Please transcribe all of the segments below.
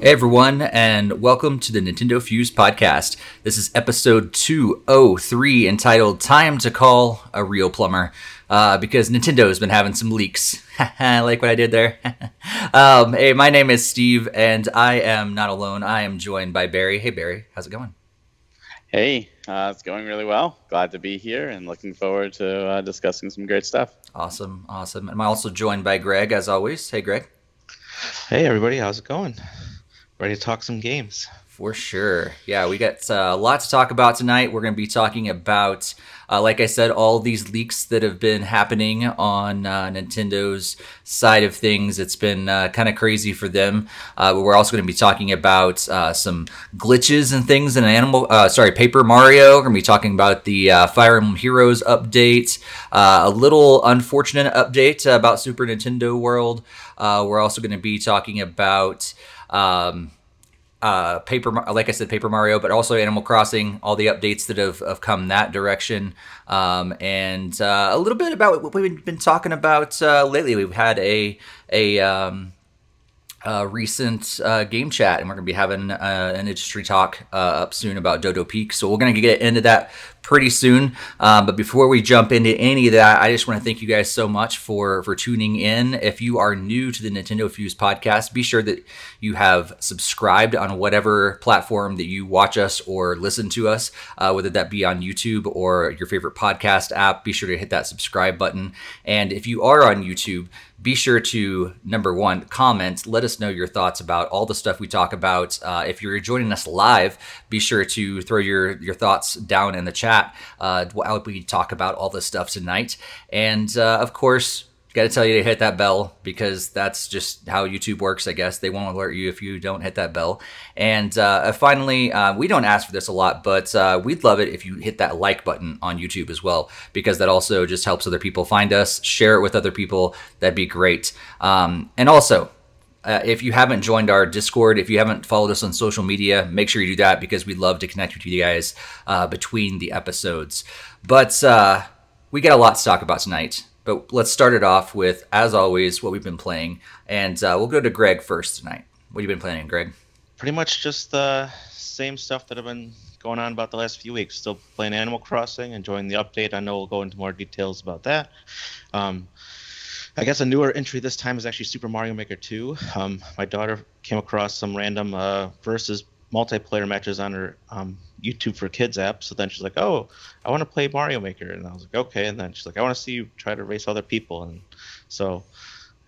Hey everyone, and welcome to the Nintendo Fuse podcast. This is episode 203 entitled Time to Call a Real Plumber. Uh, because Nintendo has been having some leaks. I like what I did there. um, hey, my name is Steve, and I am not alone. I am joined by Barry. Hey Barry, how's it going? Hey, uh, it's going really well. Glad to be here and looking forward to uh, discussing some great stuff. Awesome, awesome. And I'm also joined by Greg, as always. Hey Greg. Hey everybody, how's it going? Ready to talk some games. For sure. Yeah, we got uh, a lot to talk about tonight. We're going to be talking about, uh, like I said, all these leaks that have been happening on uh, Nintendo's side of things. It's been uh, kind of crazy for them. Uh, but we're also going to be talking about uh, some glitches and things in Animal, sorry, Paper Mario. We're going to be talking about the Fire Emblem Heroes update, a little unfortunate update about Super Nintendo World. we're also going to be talking about um, uh, Paper, like I said, Paper Mario, but also Animal Crossing, all the updates that have, have come that direction, um, and uh, a little bit about what we've been talking about uh, lately. We've had a a um, uh, recent uh, game chat, and we're going to be having uh, an industry talk uh, up soon about Dodo Peak. So we're going to get into that pretty soon. Um, but before we jump into any of that, I just want to thank you guys so much for for tuning in. If you are new to the Nintendo Fuse podcast, be sure that you have subscribed on whatever platform that you watch us or listen to us, uh, whether that be on YouTube or your favorite podcast app. Be sure to hit that subscribe button. And if you are on YouTube, be sure to number one comment. Let us know your thoughts about all the stuff we talk about. Uh, if you're joining us live be sure to throw your your thoughts down in the chat. Uh, while we talk about all this stuff tonight. And uh, of course Got to tell you to hit that bell because that's just how YouTube works, I guess. They won't alert you if you don't hit that bell. And uh, finally, uh, we don't ask for this a lot, but uh, we'd love it if you hit that like button on YouTube as well because that also just helps other people find us. Share it with other people. That'd be great. Um, and also, uh, if you haven't joined our Discord, if you haven't followed us on social media, make sure you do that because we'd love to connect with you guys uh, between the episodes. But uh, we got a lot to talk about tonight. But let's start it off with, as always, what we've been playing. And uh, we'll go to Greg first tonight. What have you been playing, Greg? Pretty much just the same stuff that I've been going on about the last few weeks. Still playing Animal Crossing, enjoying the update. I know we'll go into more details about that. Um, I guess a newer entry this time is actually Super Mario Maker 2. Um, my daughter came across some random uh, versus multiplayer matches on her um, YouTube for Kids app. So then she's like, "Oh, I want to play Mario Maker," and I was like, "Okay." And then she's like, "I want to see you try to race other people," and so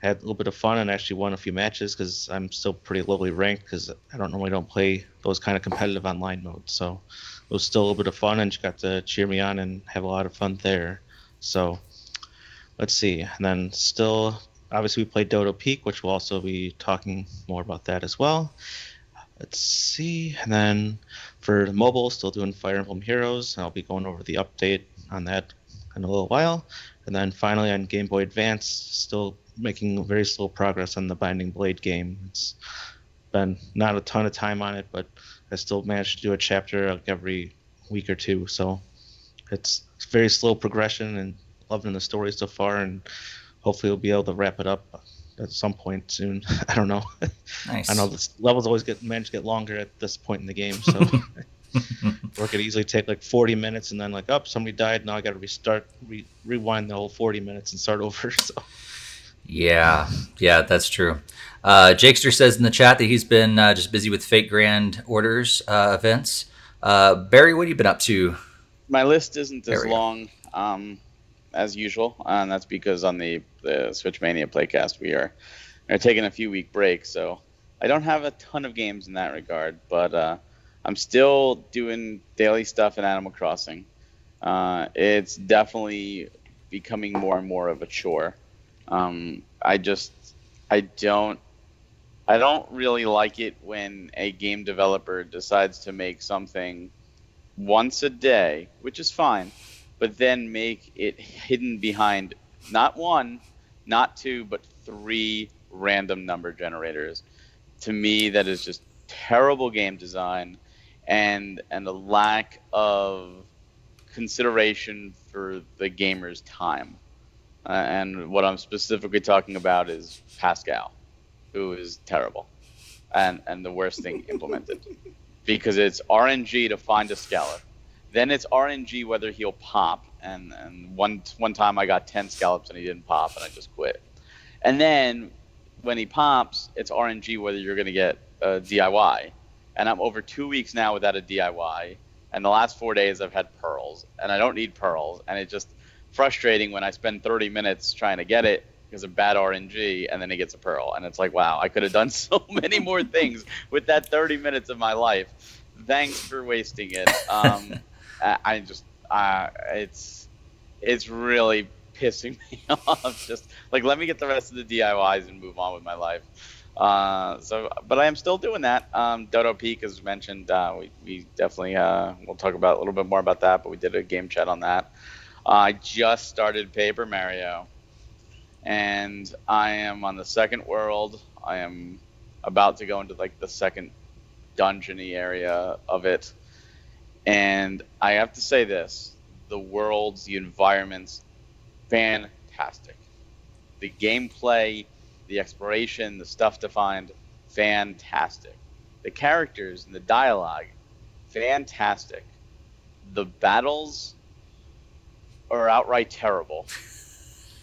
I had a little bit of fun and actually won a few matches because I'm still pretty lowly ranked because I don't normally don't play those kind of competitive online modes. So it was still a little bit of fun, and she got to cheer me on and have a lot of fun there. So let's see, and then still. Obviously, we played Dodo Peak, which we'll also be talking more about that as well. Let's see. And then for mobile, still doing Fire Emblem Heroes. I'll be going over the update on that in a little while. And then finally on Game Boy Advance, still making very slow progress on the Binding Blade game. It's been not a ton of time on it, but I still managed to do a chapter like every week or two. So it's, it's very slow progression and loving the story so far. And hopefully we'll be able to wrap it up at some point soon. I don't know. Nice. I know the levels always get manage to get longer at this point in the game, so or it could easily take like 40 minutes and then like, up oh, somebody died. Now I got to restart, re- rewind the whole 40 minutes and start over. So. Yeah, yeah, that's true. Uh, Jakester says in the chat that he's been uh, just busy with Fate Grand Orders uh, events. Uh, Barry, what have you been up to? My list isn't as long. Um, as usual, and that's because on the, the Switch Mania playcast we are, are taking a few week break, so I don't have a ton of games in that regard, but uh, I'm still doing daily stuff in Animal Crossing. Uh, it's definitely becoming more and more of a chore. Um, I just I don't I don't really like it when a game developer decides to make something once a day, which is fine but then make it hidden behind not one, not two, but three random number generators. To me, that is just terrible game design and and a lack of consideration for the gamer's time. Uh, and what I'm specifically talking about is Pascal, who is terrible. and and the worst thing implemented because it's RNG to find a scallop. Then it's RNG whether he'll pop. And and one one time I got ten scallops and he didn't pop and I just quit. And then when he pops, it's RNG whether you're gonna get a DIY. And I'm over two weeks now without a DIY. And the last four days I've had pearls, and I don't need pearls, and it's just frustrating when I spend 30 minutes trying to get it because of bad RNG, and then he gets a pearl, and it's like, wow, I could have done so many more things with that 30 minutes of my life. Thanks for wasting it. Um, I, just, uh, it's, it's really pissing me off. Just like let me get the rest of the DIYs and move on with my life. Uh, so, but I am still doing that. Um, Dodo Peak, as mentioned, uh, we, we definitely uh, we'll talk about a little bit more about that. But we did a game chat on that. I just started Paper Mario and I am on the second world. I am about to go into like the second dungeony area of it. And I have to say this the worlds, the environments, fantastic. The gameplay, the exploration, the stuff to find, fantastic. The characters and the dialogue, fantastic. The battles are outright terrible.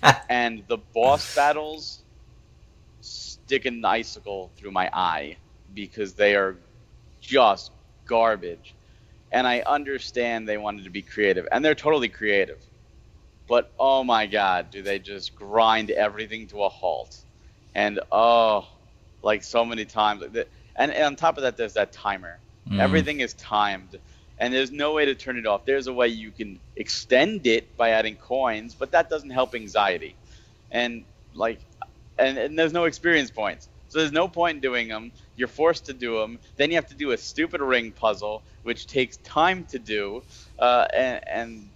and the boss battles stick an icicle through my eye because they are just garbage. And I understand they wanted to be creative, and they're totally creative. But oh my god, do they just grind everything to a halt? And oh, like so many times. And, and on top of that, there's that timer. Mm. Everything is timed and there's no way to turn it off. There's a way you can extend it by adding coins, but that doesn't help anxiety. And like, and, and there's no experience points, so there's no point in doing them. You're forced to do them. Then you have to do a stupid ring puzzle, which takes time to do, uh, and, and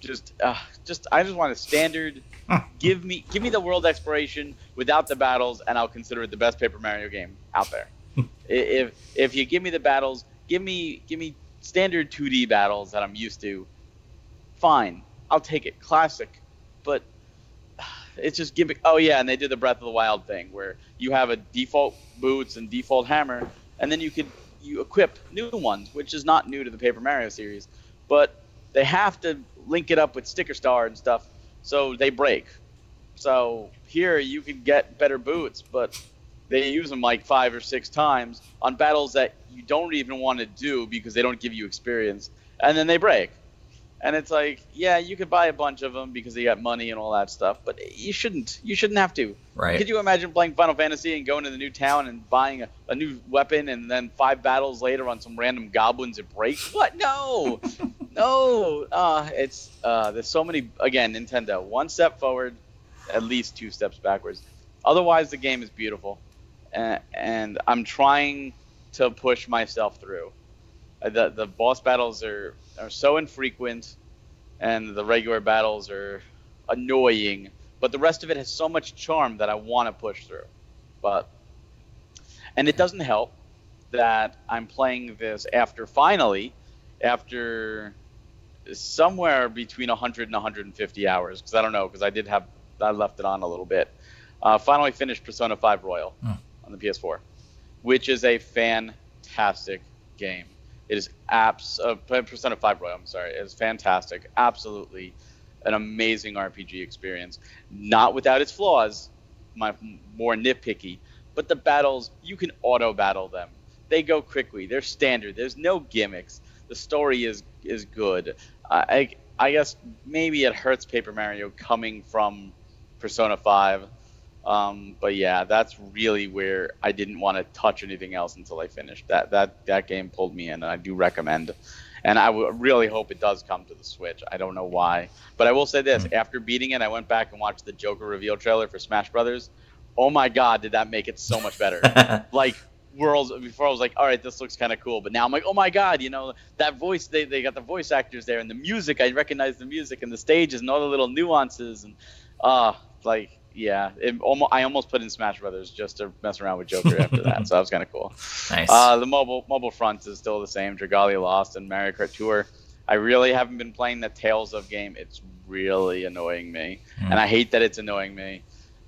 just, uh, just I just want a standard. give me, give me the world exploration without the battles, and I'll consider it the best Paper Mario game out there. if if you give me the battles, give me give me standard 2D battles that I'm used to, fine. I'll take it. Classic. But it's just gimmick. Oh, yeah, and they did the Breath of the Wild thing where you have a default boots and default hammer, and then you could you equip new ones, which is not new to the Paper Mario series. But they have to link it up with Sticker Star and stuff, so they break. So here you could get better boots, but they use them like five or six times on battles that you don't even want to do because they don't give you experience, and then they break. And it's like, yeah, you could buy a bunch of them because you got money and all that stuff, but you shouldn't. You shouldn't have to. Right. Could you imagine playing Final Fantasy and going to the new town and buying a, a new weapon and then five battles later on some random goblins it breaks? What? No, no. Uh, it's uh, there's so many. Again, Nintendo, one step forward, at least two steps backwards. Otherwise, the game is beautiful and, and I'm trying to push myself through. Uh, the the boss battles are are so infrequent, and the regular battles are annoying. But the rest of it has so much charm that I want to push through. But and it doesn't help that I'm playing this after finally, after somewhere between 100 and 150 hours because I don't know because I did have I left it on a little bit. Uh, finally finished Persona 5 Royal. Hmm on the PS4, which is a fantastic game. It is apps uh, of 5 Royal. I'm sorry, it is fantastic. Absolutely, an amazing RPG experience. Not without its flaws. My more nitpicky, but the battles you can auto battle them. They go quickly. They're standard. There's no gimmicks. The story is is good. Uh, I I guess maybe it hurts Paper Mario coming from Persona 5 um, but yeah, that's really where I didn't want to touch anything else until I finished. That that that game pulled me in, and I do recommend. And I w- really hope it does come to the Switch. I don't know why, but I will say this: mm-hmm. after beating it, I went back and watched the Joker reveal trailer for Smash Brothers. Oh my God, did that make it so much better? like worlds before I was like, all right, this looks kind of cool, but now I'm like, oh my god, you know that voice they they got the voice actors there and the music, I recognize the music and the stages and all the little nuances and uh like yeah, it almost, I almost put in Smash Brothers just to mess around with Joker after that, so that was kind of cool. Nice. Uh, the mobile mobile front is still the same. Dragalia Lost and Mario Kart Tour. I really haven't been playing the Tales of game. It's really annoying me, mm. and I hate that it's annoying me.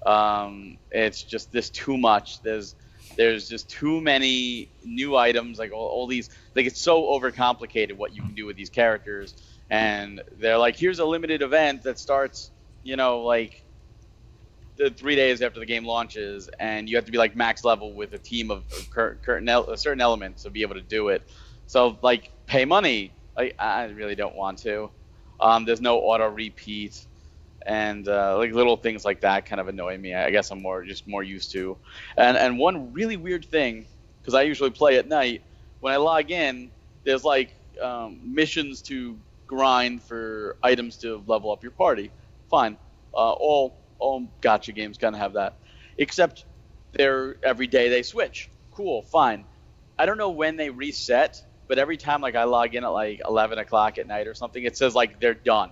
Um, it's just this too much. There's There's just too many new items, like all, all these. Like it's so overcomplicated what you can do with these characters, and they're like, here's a limited event that starts, you know, like three days after the game launches, and you have to be like max level with a team of certain certain elements to be able to do it. So like pay money. I, I really don't want to. Um, there's no auto repeat, and uh, like little things like that kind of annoy me. I guess I'm more just more used to. And and one really weird thing, because I usually play at night, when I log in, there's like um, missions to grind for items to level up your party. Fine. Uh, all all gotcha games kind of have that, except they're every day they switch. Cool, fine. I don't know when they reset, but every time like I log in at like 11 o'clock at night or something, it says like they're done.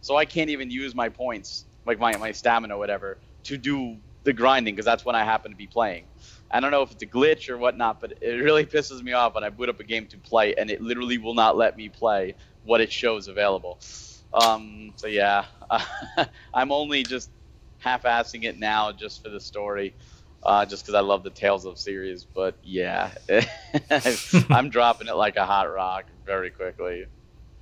So I can't even use my points, like my my stamina whatever, to do the grinding because that's when I happen to be playing. I don't know if it's a glitch or whatnot, but it really pisses me off when I boot up a game to play and it literally will not let me play what it shows available. Um, so yeah, I'm only just half-assing it now just for the story, uh, just because I love the Tales of series. But yeah, I'm dropping it like a hot rock very quickly.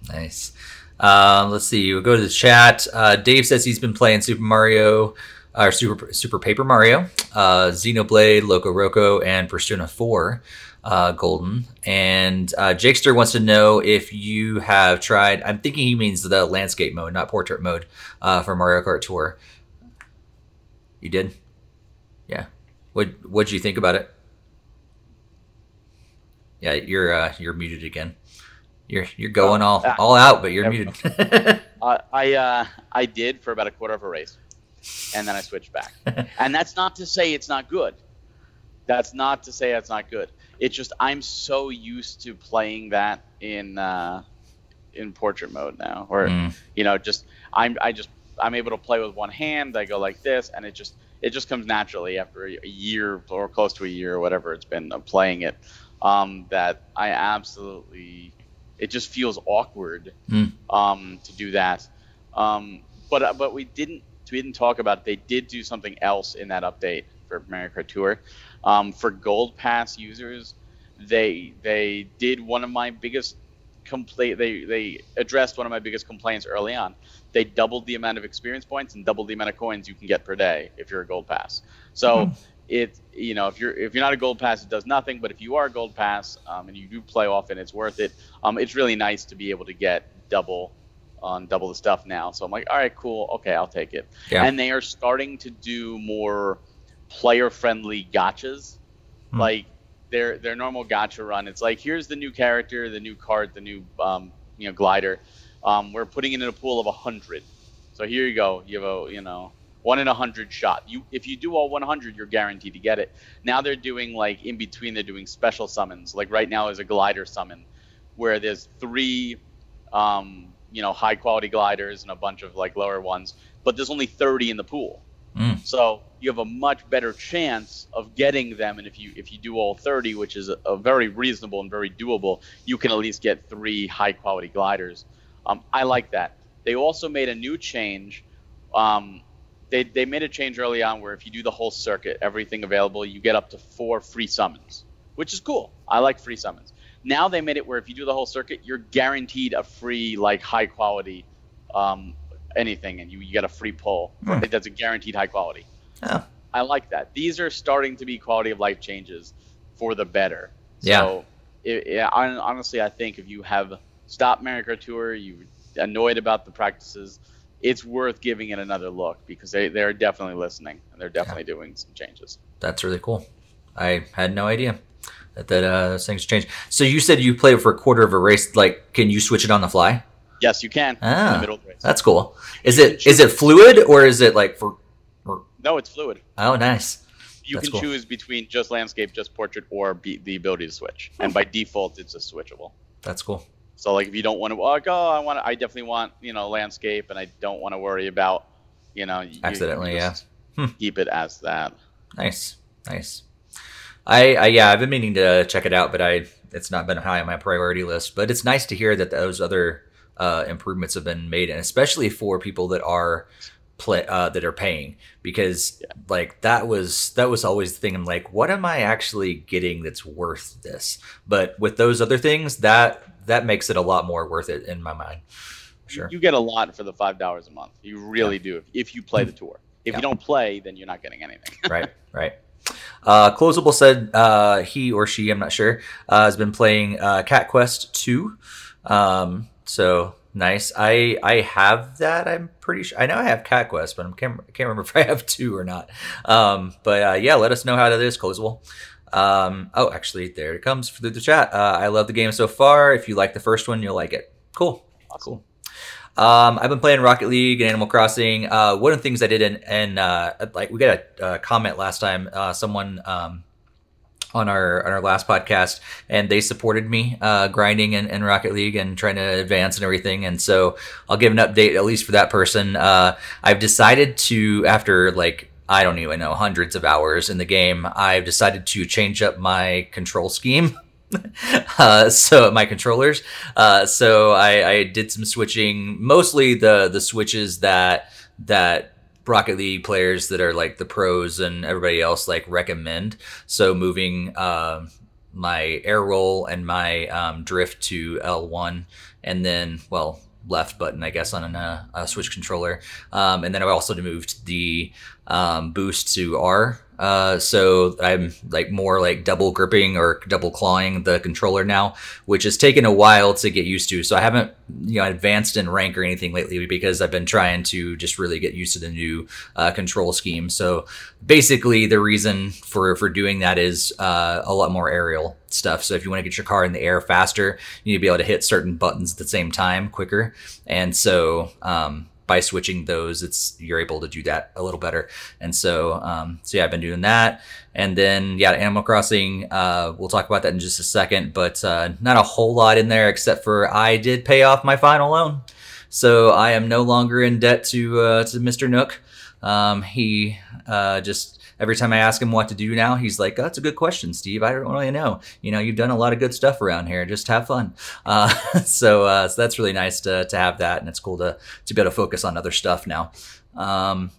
Nice. Uh, let's see. We'll go to the chat. Uh, Dave says he's been playing Super Mario, or Super Super Paper Mario, uh, Xenoblade, Loco Roco, and Persona 4 uh, Golden. And uh, Jakester wants to know if you have tried. I'm thinking he means the landscape mode, not portrait mode, uh, for Mario Kart Tour. You did? Yeah. What What'd you think about it? Yeah, you're uh, you're muted again. You're you're going all uh, all out, but you're muted. uh, I uh, I did for about a quarter of a race, and then I switched back. and that's not to say it's not good. That's not to say it's not good. It's just I'm so used to playing that in uh, in portrait mode now, or mm. you know, just I'm I just I'm able to play with one hand. I go like this, and it just it just comes naturally after a year or close to a year or whatever it's been of playing it. Um, that I absolutely it just feels awkward mm. um, to do that. Um, but uh, but we didn't we didn't talk about it. They did do something else in that update for Mario Kart Tour. Um, for Gold Pass users, they they did one of my biggest complaint. They they addressed one of my biggest complaints early on they doubled the amount of experience points and doubled the amount of coins you can get per day if you're a gold pass. So mm-hmm. it you know if you're if you're not a gold pass, it does nothing. But if you are a gold pass um, and you do play often, it's worth it. Um, it's really nice to be able to get double on double the stuff now. So I'm like, all right, cool, okay, I'll take it. Yeah. And they are starting to do more player friendly gotchas, mm-hmm. like. Their, their normal gotcha run. It's like here's the new character, the new card, the new um, you know glider um, we're putting it in a pool of 100. So here you go. You have a, you know, one in a hundred shot. You if you do all 100, you're guaranteed to get it. Now they're doing like in between. They're doing special summons. Like right now is a glider summon, where there's three, um, you know, high quality gliders and a bunch of like lower ones, but there's only 30 in the pool. Mm. So you have a much better chance of getting them. And if you if you do all 30, which is a, a very reasonable and very doable, you can at least get three high quality gliders. Um, I like that. They also made a new change. Um, they, they made a change early on where if you do the whole circuit, everything available, you get up to four free summons, which is cool. I like free summons. Now they made it where if you do the whole circuit, you're guaranteed a free, like high quality um, anything, and you, you get a free pull hmm. that's a guaranteed high quality. Oh. I like that. These are starting to be quality of life changes for the better. Yeah. So, it, it, honestly, I think if you have stop Kart Tour, you're annoyed about the practices, it's worth giving it another look because they, they're definitely listening and they're definitely yeah. doing some changes. That's really cool. I had no idea that, that uh, those things change. So you said you play for a quarter of a race. Like, can you switch it on the fly? Yes, you can. Ah, the That's cool. Is it is it fluid or is it like for? for... No, it's fluid. Oh, nice. You That's can cool. choose between just landscape, just portrait, or be, the ability to switch. And by default, it's a switchable. That's cool. So like if you don't want to like oh I want to, I definitely want you know landscape and I don't want to worry about you know you, accidentally yeah hmm. keep it as that. Nice, nice. I, I yeah I've been meaning to check it out, but I it's not been high on my priority list. But it's nice to hear that those other uh, improvements have been made, and especially for people that are play uh, that are paying because yeah. like that was that was always the thing. I'm like, what am I actually getting that's worth this? But with those other things, that that makes it a lot more worth it in my mind. Sure, you get a lot for the five dollars a month. You really yeah. do if, if you play the tour. If yeah. you don't play, then you're not getting anything. right, right. Uh, Closable said uh, he or she, I'm not sure, uh, has been playing uh, Cat Quest 2. Um, so Nice. I I have that. I'm pretty sure. I know I have Cat Quest, but I can't, I can't remember if I have two or not. Um, but uh, yeah, let us know how that is, Closable. Um, oh, actually, there it comes through the chat. Uh, I love the game so far. If you like the first one, you'll like it. Cool. Cool. Um, I've been playing Rocket League and Animal Crossing. Uh, one of the things I did in, and uh, like we got a, a comment last time. Uh, someone um, on our on our last podcast, and they supported me uh, grinding in, in, Rocket League and trying to advance and everything. And so I'll give an update at least for that person. Uh, I've decided to after like I don't even know hundreds of hours in the game, I've decided to change up my control scheme. uh, so my controllers. Uh, so I, I did some switching, mostly the the switches that that Rocket League players that are like the pros and everybody else like recommend. So moving uh, my air roll and my um, drift to L1, and then well left button I guess on a, a Switch controller, um, and then I also moved the um, boost to R uh, so I'm like more like double gripping or double clawing the controller now, which has taken a while to get used to. So I haven't, you know, advanced in rank or anything lately because I've been trying to just really get used to the new uh, control scheme. So basically, the reason for for doing that is uh, a lot more aerial stuff. So if you want to get your car in the air faster, you need to be able to hit certain buttons at the same time quicker. And so um, by switching those, it's you're able to do that a little better. And so, um, so yeah, I've been doing that. And then yeah, Animal Crossing. Uh, we'll talk about that in just a second, but uh, not a whole lot in there except for I did pay off my final loan, so I am no longer in debt to uh, to Mr. Nook. Um, he uh, just every time I ask him what to do now, he's like, oh, "That's a good question, Steve. I don't really know. You know, you've done a lot of good stuff around here. Just have fun." Uh, so, uh, so that's really nice to to have that, and it's cool to to be able to focus on other stuff now. Um,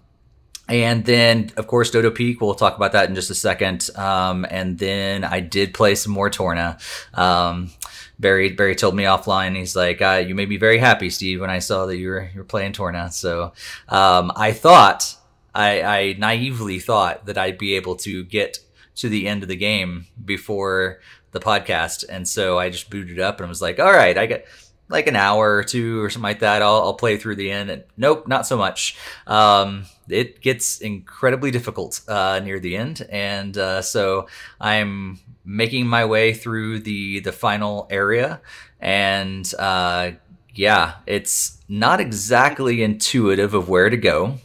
and then, of course, Dodo Peak. We'll talk about that in just a second. Um, and then I did play some more Torna. Um, Barry Barry told me offline. He's like, uh, "You made me very happy, Steve, when I saw that you were you were playing Torna." So um, I thought I, I naively thought that I'd be able to get to the end of the game before the podcast, and so I just booted up and was like, "All right, I got like an hour or two or something like that. I'll, I'll play through the end." And nope, not so much. Um, it gets incredibly difficult uh, near the end, and uh, so I'm making my way through the the final area, and uh, yeah, it's not exactly intuitive of where to go.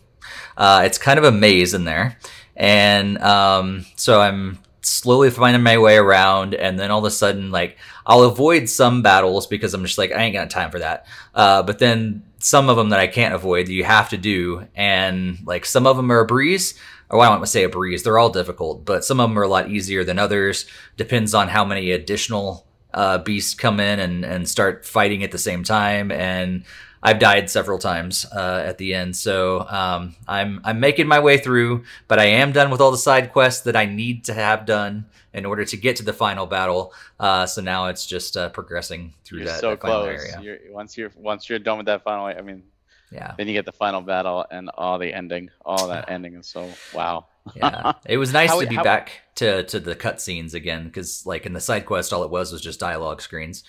Uh, it's kind of a maze in there, and um, so I'm slowly finding my way around, and then all of a sudden, like I'll avoid some battles because I'm just like I ain't got time for that. Uh, but then some of them that I can't avoid, you have to do, and like some of them are a breeze. Or I don't want to say a breeze. They're all difficult, but some of them are a lot easier than others. Depends on how many additional uh, beasts come in and, and start fighting at the same time. And I've died several times uh, at the end, so um, I'm I'm making my way through, but I am done with all the side quests that I need to have done in order to get to the final battle. Uh, so now it's just uh, progressing through you're that, so that final close. area. You're, once you're once you're done with that final, I mean, yeah. Then you get the final battle and all the ending. All that ending is so wow. yeah, it was nice how, to be how, back to to the cutscenes again because like in the side quest, all it was was just dialogue screens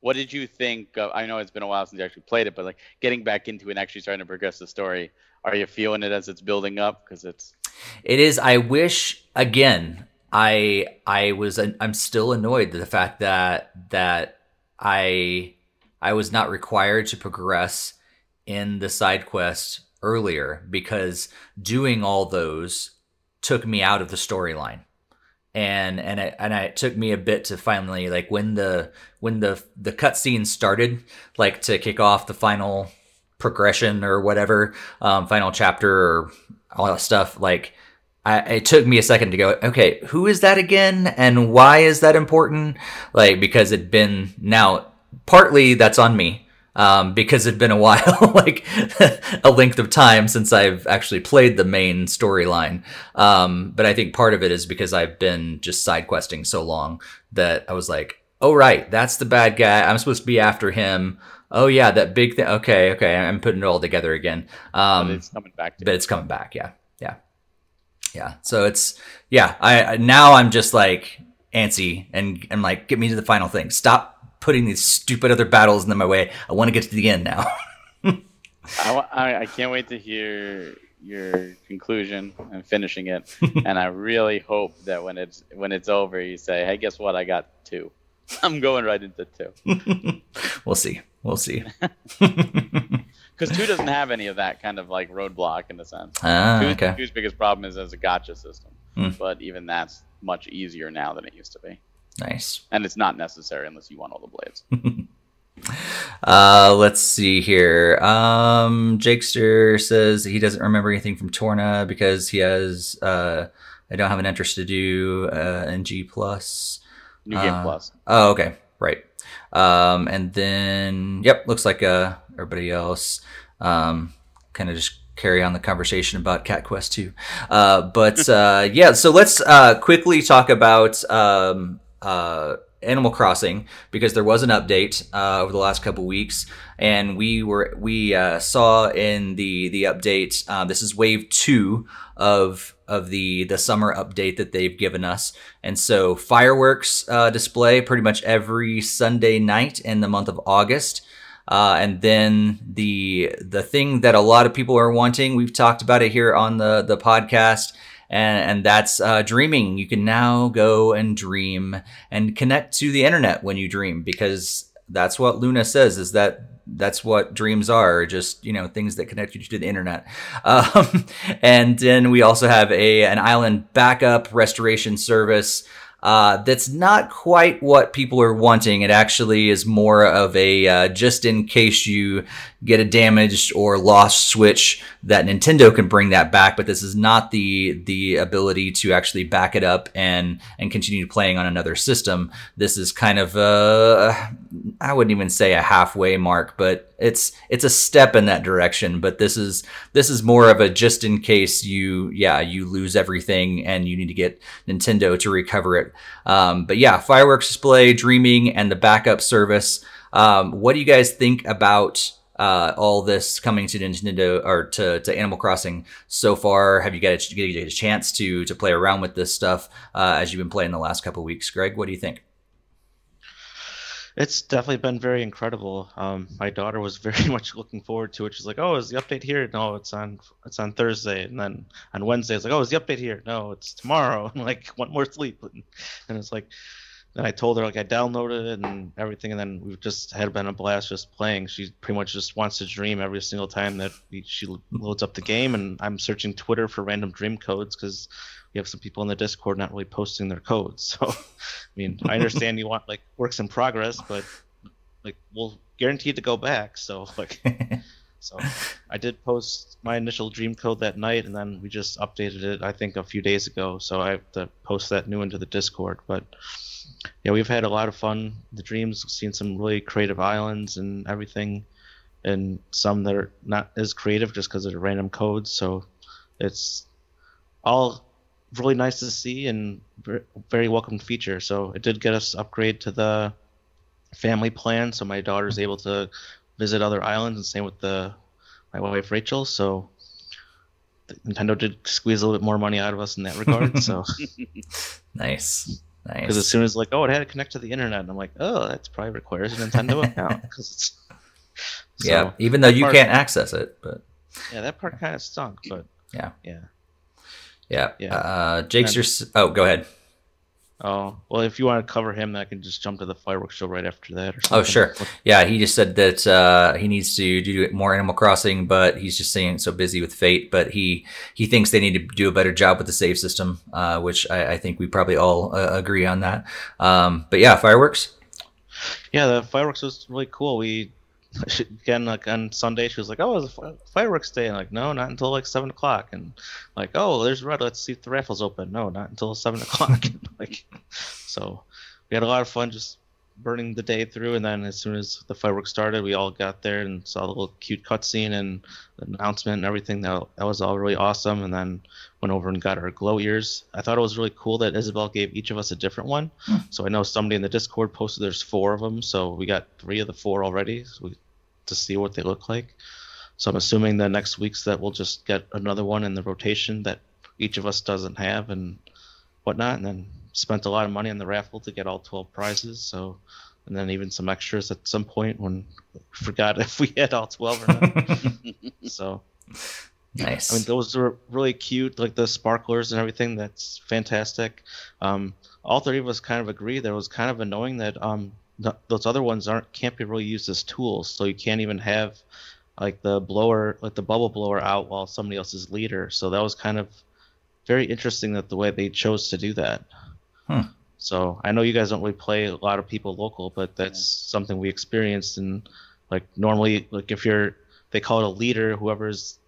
what did you think? Of, I know it's been a while since you actually played it, but like getting back into it and actually starting to progress the story, are you feeling it as it's building up? Because it's it is. I wish again. I I was I'm still annoyed at the fact that that I I was not required to progress in the side quest earlier because doing all those took me out of the storyline and and I, and it took me a bit to finally like when the when the the cutscene started like to kick off the final progression or whatever um, final chapter or all that stuff like I, it took me a second to go okay who is that again? And why is that important? Like because it'd been now partly that's on me um, because it'd been a while, like a length of time since I've actually played the main storyline. Um, but I think part of it is because I've been just side questing so long that I was like, oh right, that's the bad guy. I'm supposed to be after him. Oh yeah, that big thing. Okay, okay, I'm putting it all together again. Um, but it's coming back. but it's coming back. Yeah, yeah, yeah. So it's yeah. I now I'm just like antsy and and like get me to the final thing. Stop putting these stupid other battles in my way. I want to get to the end now. I, I, I can't wait to hear your conclusion and finishing it. and I really hope that when it's when it's over, you say, "Hey, guess what? I got two. I'm going right into two. we'll see. We'll see. Because two doesn't have any of that kind of like roadblock in a sense. Ah, two's, okay. two's biggest problem is as a gotcha system, Mm. but even that's much easier now than it used to be. Nice. And it's not necessary unless you want all the blades. Uh, let's see here. Um, Jakester says he doesn't remember anything from Torna because he has. Uh, I don't have an interest to do uh, in G plus. New game Uh, plus. Oh, okay, right. Um, and then yep, looks like uh everybody else. Um, kind of just carry on the conversation about Cat Quest 2. Uh, but uh, yeah, so let's uh, quickly talk about um, uh, Animal Crossing because there was an update uh, over the last couple weeks, and we were we uh, saw in the the update. Uh, this is Wave Two of of the the summer update that they've given us, and so fireworks uh, display pretty much every Sunday night in the month of August. Uh, and then the the thing that a lot of people are wanting, we've talked about it here on the the podcast, and, and that's uh, dreaming. You can now go and dream and connect to the internet when you dream because that's what Luna says is that that's what dreams are just you know things that connect you to the internet um, and then we also have a an island backup restoration service uh, that's not quite what people are wanting. It actually is more of a uh, just in case you get a damaged or lost Switch that Nintendo can bring that back. But this is not the the ability to actually back it up and and continue playing on another system. This is kind of a I wouldn't even say a halfway mark, but it's it's a step in that direction. But this is this is more of a just in case you yeah you lose everything and you need to get Nintendo to recover it. Um, but yeah, fireworks display, dreaming, and the backup service. Um, what do you guys think about uh, all this coming to Nintendo or to, to Animal Crossing so far? Have you got a, get a chance to to play around with this stuff uh, as you've been playing the last couple weeks? Greg, what do you think? It's definitely been very incredible. Um, my daughter was very much looking forward to it. She's like, "Oh, is the update here? No, it's on it's on Thursday." And then on Wednesday, it's like, "Oh, is the update here? No, it's tomorrow." And like, one more sleep. And, and it's like, then I told her like I downloaded it and everything, and then we've just had been a blast just playing. She pretty much just wants to dream every single time that she loads up the game, and I'm searching Twitter for random dream codes because we have some people in the Discord not really posting their codes. So, I mean, I understand you want like works in progress, but like we'll guaranteed to go back. So like, so I did post my initial dream code that night, and then we just updated it I think a few days ago. So I have to post that new into the Discord. But yeah, we've had a lot of fun. The dreams, seen some really creative islands and everything, and some that are not as creative just because of the random codes. So it's all really nice to see and very welcome feature. So it did get us upgrade to the family plan, so my daughter's able to visit other islands, and same with the my wife Rachel. So Nintendo did squeeze a little bit more money out of us in that regard. so nice, nice. because as soon as like, oh, it had to connect to the internet, and I'm like, oh, that's probably requires a Nintendo account because it's so, yeah, even though you part- can't access it, but yeah, that part kind of stunk, but Yeah. yeah. yeah. Yeah. Uh, Jakester. Oh, go ahead. Oh well, if you want to cover him, I can just jump to the fireworks show right after that. Or something. Oh, sure. Yeah, he just said that uh, he needs to do more Animal Crossing, but he's just saying so busy with Fate. But he he thinks they need to do a better job with the save system, uh, which I, I think we probably all uh, agree on that. Um, but yeah, fireworks. Yeah, the fireworks was really cool. We she, again like on Sunday she was like, "Oh, it's a fireworks day," and like, no, not until like seven o'clock, and like, "Oh, there's red. Let's see if the raffle's open." No, not until seven o'clock. like, so we had a lot of fun just burning the day through, and then as soon as the fireworks started, we all got there and saw the little cute cutscene and the announcement and everything. That that was all really awesome. And then went over and got our glow ears. I thought it was really cool that Isabelle gave each of us a different one. Hmm. So I know somebody in the Discord posted there's four of them, so we got three of the four already so we, to see what they look like. So I'm assuming the next weeks that we'll just get another one in the rotation that each of us doesn't have and whatnot, and then spent a lot of money on the raffle to get all 12 prizes. So, and then even some extras at some point when forgot if we had all 12 or not. so, nice. I mean, those were really cute, like the sparklers and everything. That's fantastic. Um, all three of us kind of agree that it was kind of annoying that um, those other ones aren't can't be really used as tools. So you can't even have like the blower, like the bubble blower out while somebody else is leader. So that was kind of very interesting that the way they chose to do that. Hmm. So I know you guys don't really play a lot of people local, but that's yeah. something we experienced. And like normally, like if you're, they call it a leader, whoever's,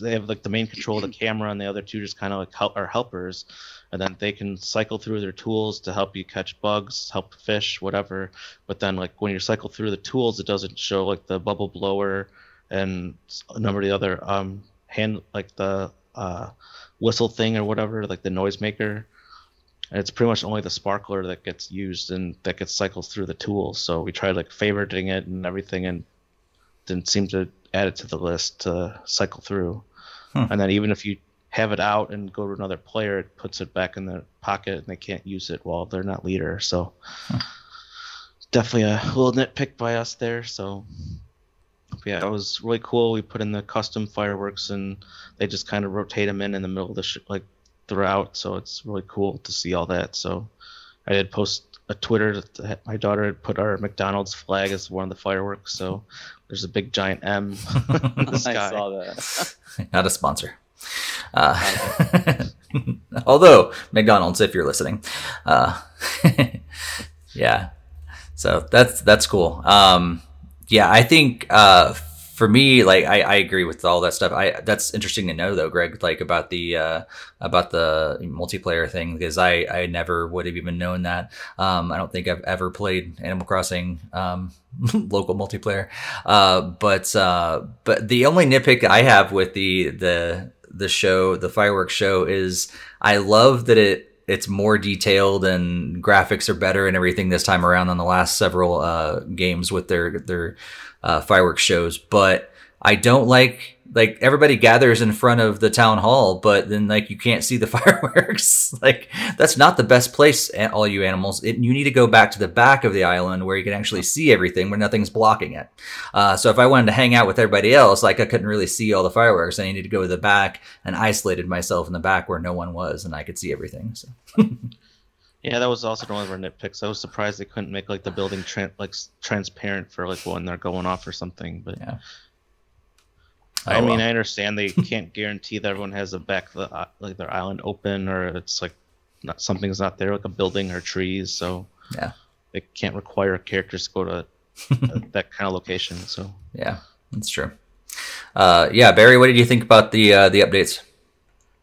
they have like the main control the camera, and the other two just kind of like help are helpers, and then they can cycle through their tools to help you catch bugs, help fish, whatever. But then like when you cycle through the tools, it doesn't show like the bubble blower and a number of the other um hand like the uh whistle thing or whatever, like the noisemaker and it's pretty much only the sparkler that gets used and that gets cycled through the tools. So we tried like favoriting it and everything, and didn't seem to add it to the list to cycle through. Hmm. And then even if you have it out and go to another player, it puts it back in their pocket and they can't use it while they're not leader. So hmm. definitely a little nitpick by us there. So yeah, it was really cool. We put in the custom fireworks and they just kind of rotate them in in the middle of the sh- like throughout. So it's really cool to see all that. So I did post a Twitter that my daughter had put our McDonald's flag as one of the fireworks. So there's a big giant M in the sky. I saw that. Not a sponsor. Uh, although McDonald's, if you're listening, uh, yeah. So that's that's cool. Um, yeah, I think uh, for me, like I, I agree with all that stuff. I that's interesting to know though, Greg, like about the uh, about the multiplayer thing because I I never would have even known that. Um, I don't think I've ever played Animal Crossing um, local multiplayer. Uh, but uh, but the only nitpick I have with the the the show, the fireworks show, is I love that it it's more detailed and graphics are better and everything this time around than the last several uh, games with their their uh, fireworks shows, but I don't like like everybody gathers in front of the town hall, but then like you can't see the fireworks. like that's not the best place. All you animals, it, you need to go back to the back of the island where you can actually see everything, where nothing's blocking it. Uh, so if I wanted to hang out with everybody else, like I couldn't really see all the fireworks. I needed to go to the back and isolated myself in the back where no one was, and I could see everything. So. Yeah, that was also one of our nitpicks. I was surprised they couldn't make like the building tra- like transparent for like when they're going off or something. But yeah. I oh, mean, well. I understand they can't guarantee that everyone has a back the, uh, like their island open or it's like not something's not there like a building or trees. So yeah, they can't require characters to go to that kind of location. So yeah, that's true. Uh, yeah, Barry, what did you think about the uh, the updates?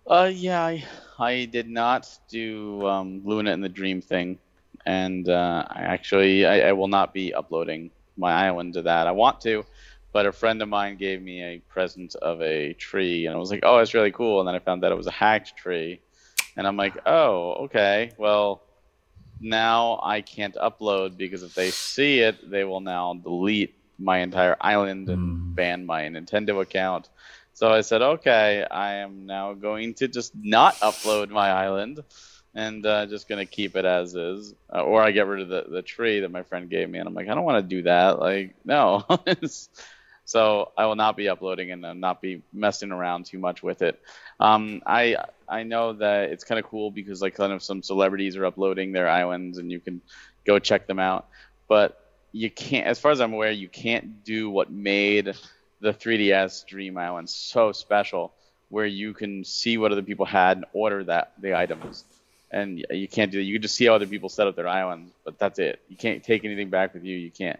Uh, yeah, I I did not do um, Luna and the Dream thing, and uh, I actually I, I, will not be uploading my island to that. I want to, but a friend of mine gave me a present of a tree, and I was like, oh, it's really cool. And then I found that it was a hacked tree, and I'm like, oh, okay, well. Now I can't upload because if they see it, they will now delete my entire island and mm. ban my Nintendo account. So I said, okay, I am now going to just not upload my island and uh, just going to keep it as is. Uh, or I get rid of the, the tree that my friend gave me. And I'm like, I don't want to do that. Like, no. so I will not be uploading and uh, not be messing around too much with it. Um, I I know that it's kind of cool because like kind of some celebrities are uploading their islands and you can go check them out. But you can't, as far as I'm aware, you can't do what made the 3DS Dream Island so special, where you can see what other people had and order that the items. And you can't do that. You can just see how other people set up their islands, but that's it. You can't take anything back with you. You can't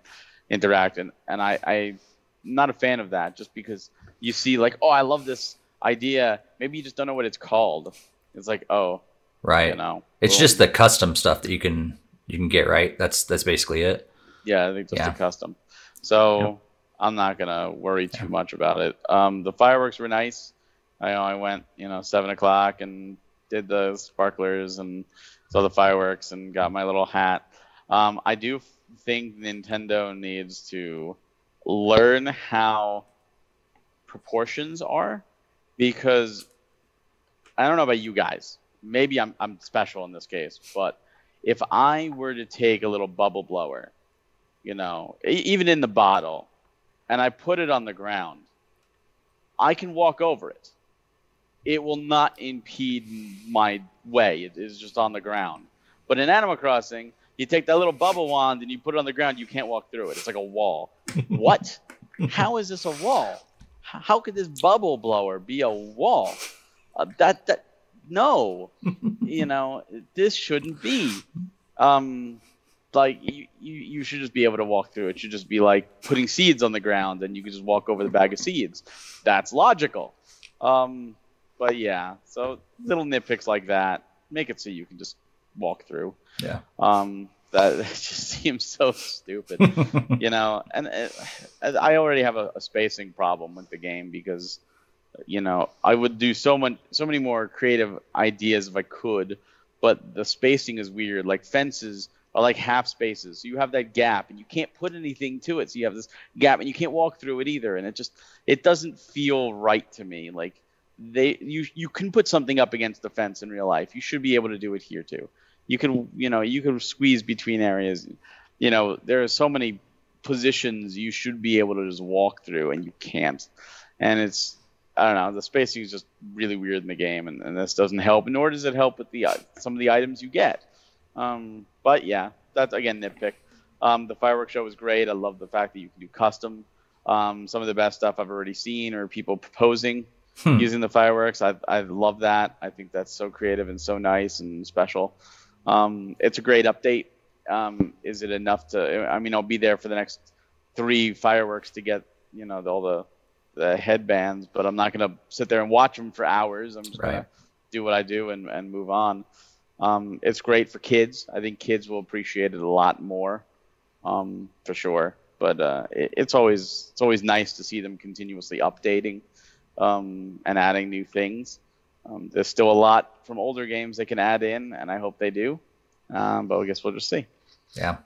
interact. And and I I'm not a fan of that, just because you see like, oh, I love this idea. Maybe you just don't know what it's called. It's like, oh, right. You know, it's just the custom stuff that you can you can get right. That's that's basically it. Yeah, I think just yeah. a custom. So yep. I'm not gonna worry too much about it. Um, the fireworks were nice. I know I went, you know, seven o'clock and did the sparklers and saw the fireworks and got my little hat. Um, I do think Nintendo needs to learn how proportions are because I don't know about you guys. Maybe I'm I'm special in this case, but if I were to take a little bubble blower, you know, even in the bottle, and I put it on the ground, I can walk over it. It will not impede my way. It is just on the ground. But in Animal Crossing, you take that little bubble wand and you put it on the ground, you can't walk through it. It's like a wall. what? How is this a wall? How could this bubble blower be a wall? Uh, that that no, you know this shouldn't be. Um, like you, you, you should just be able to walk through. It should just be like putting seeds on the ground, and you can just walk over the bag of seeds. That's logical. Um, but yeah, so little nitpicks like that make it so you can just walk through. Yeah. Um, that, that just seems so stupid, you know. And it, I already have a, a, spacing problem with the game because, you know, I would do so much, so many more creative ideas if I could, but the spacing is weird. Like fences are like half spaces, so you have that gap, and you can't put anything to it. So you have this gap, and you can't walk through it either, and it just it doesn't feel right to me. Like they you you can put something up against the fence in real life. You should be able to do it here too you can you know you can squeeze between areas. You know there are so many positions you should be able to just walk through and you can't, and it's I don't know the spacing is just really weird in the game, and, and this doesn't help. Nor does it help with the uh, some of the items you get. Um, but yeah, that's again nitpick. Um, the fireworks show was great. I love the fact that you can do custom. Um, some of the best stuff I've already seen are people proposing hmm. using the fireworks. I I love that. I think that's so creative and so nice and special. Um, it's a great update. Um, is it enough to? I mean, I'll be there for the next three fireworks to get you know all the the headbands, but I'm not gonna sit there and watch them for hours. I'm just right. gonna do what I do and, and move on. Um, it's great for kids. I think kids will appreciate it a lot more, um, for sure. But uh, it, it's always it's always nice to see them continuously updating um, and adding new things. Um, there's still a lot from older games they can add in, and I hope they do. Um, but I guess we'll just see. Yeah.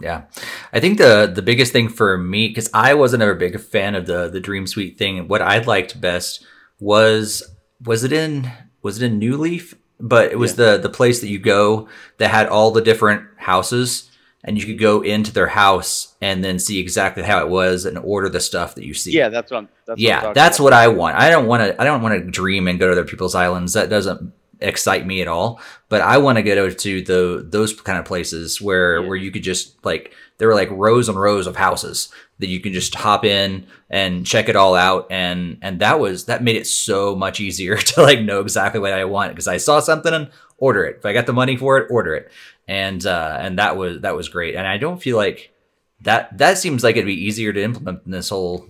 Yeah, I think the the biggest thing for me because I wasn't ever a big fan of the the Dream Suite thing. What I liked best was was it in was it in New Leaf? But it was yeah. the the place that you go that had all the different houses and you could go into their house and then see exactly how it was and order the stuff that you see. Yeah, that's what I'm. That's yeah, what that's about. what I want. I don't want to. I don't want to dream and go to other people's islands. That doesn't excite me at all. But I want to go to the those kind of places where yeah. where you could just like there were like rows and rows of houses that you can just hop in and check it all out and and that was that made it so much easier to like know exactly what I want because I saw something and order it. If I got the money for it, order it and uh, and that was that was great. And I don't feel like that that seems like it'd be easier to implement this whole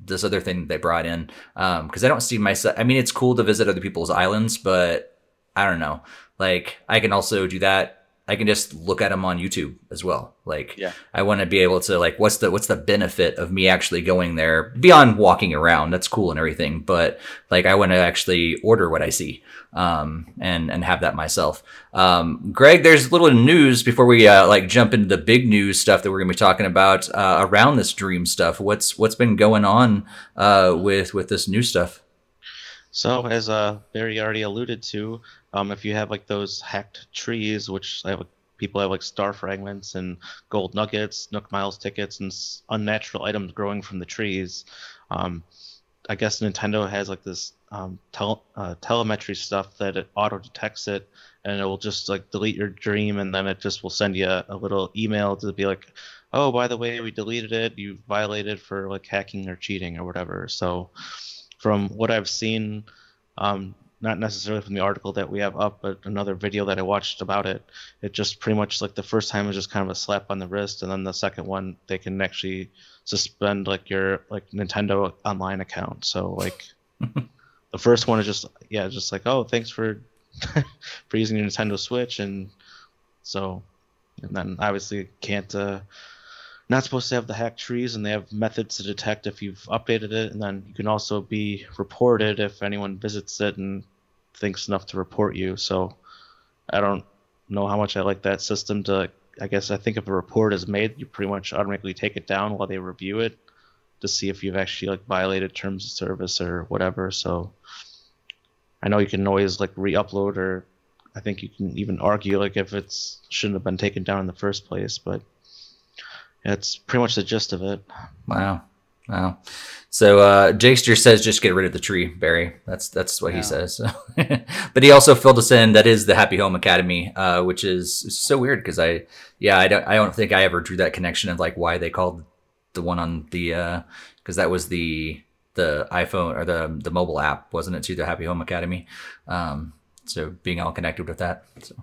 this other thing they brought in because um, I don't see myself. I mean, it's cool to visit other people's islands, but I don't know. Like I can also do that I can just look at them on YouTube as well. Like, yeah. I want to be able to like, what's the what's the benefit of me actually going there beyond walking around? That's cool and everything, but like, I want to actually order what I see, um, and and have that myself. Um, Greg, there's a little news before we uh, like jump into the big news stuff that we're gonna be talking about uh, around this dream stuff. What's what's been going on uh, with with this new stuff? So, as uh, Barry already alluded to, um, if you have like those hacked trees, which have, people have like star fragments and gold nuggets, Nook Miles tickets, and unnatural items growing from the trees, um, I guess Nintendo has like this um, tel- uh, telemetry stuff that it auto detects it, and it will just like delete your dream, and then it just will send you a, a little email to be like, oh, by the way, we deleted it. You violated for like hacking or cheating or whatever. So from what I've seen, um, not necessarily from the article that we have up, but another video that I watched about it, it just pretty much like the first time was just kind of a slap on the wrist, and then the second one they can actually suspend like your like Nintendo online account. So like the first one is just yeah, just like oh thanks for for using your Nintendo Switch, and so and then obviously can't. Uh, not supposed to have the hacked trees, and they have methods to detect if you've updated it, and then you can also be reported if anyone visits it and thinks enough to report you. So I don't know how much I like that system to I guess I think if a report is made, you pretty much automatically take it down while they review it to see if you've actually like violated terms of service or whatever. So I know you can always like re-upload or I think you can even argue like if it's shouldn't have been taken down in the first place, but that's pretty much the gist of it. Wow. Wow. So uh, Jakester says just get rid of the tree, Barry. That's that's what yeah. he says. but he also filled us in. That is the Happy Home Academy, uh, which is so weird because I, yeah, I don't, I don't think I ever drew that connection of like why they called the one on the, because uh, that was the the iPhone or the the mobile app, wasn't it? To the Happy Home Academy. Um, so being all connected with that. So.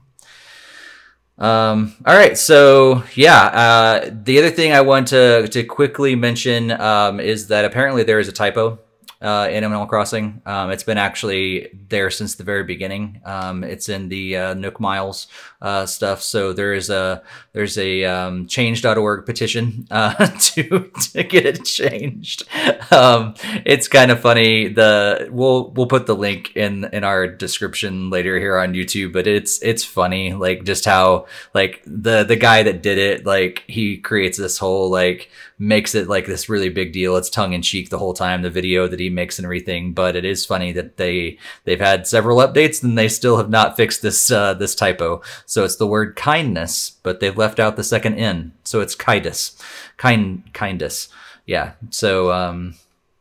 Um, all right, so yeah, uh, the other thing I want to to quickly mention um, is that apparently there is a typo uh, in Animal Crossing. Um, it's been actually there since the very beginning. Um, it's in the uh, Nook Miles uh, stuff. So there is a there's a um, change.org petition uh, to to get it changed. Um, it's kind of funny. The we'll we'll put the link in in our description later here on YouTube. But it's it's funny like just how like the the guy that did it like he creates this whole like makes it like this really big deal. It's tongue in cheek the whole time, the video that he makes and everything. But it is funny that they they've had several updates and they still have not fixed this uh, this typo. So it's the word kindness, but they've left out the second n, so it's kindus, kind kindus. Yeah. So um,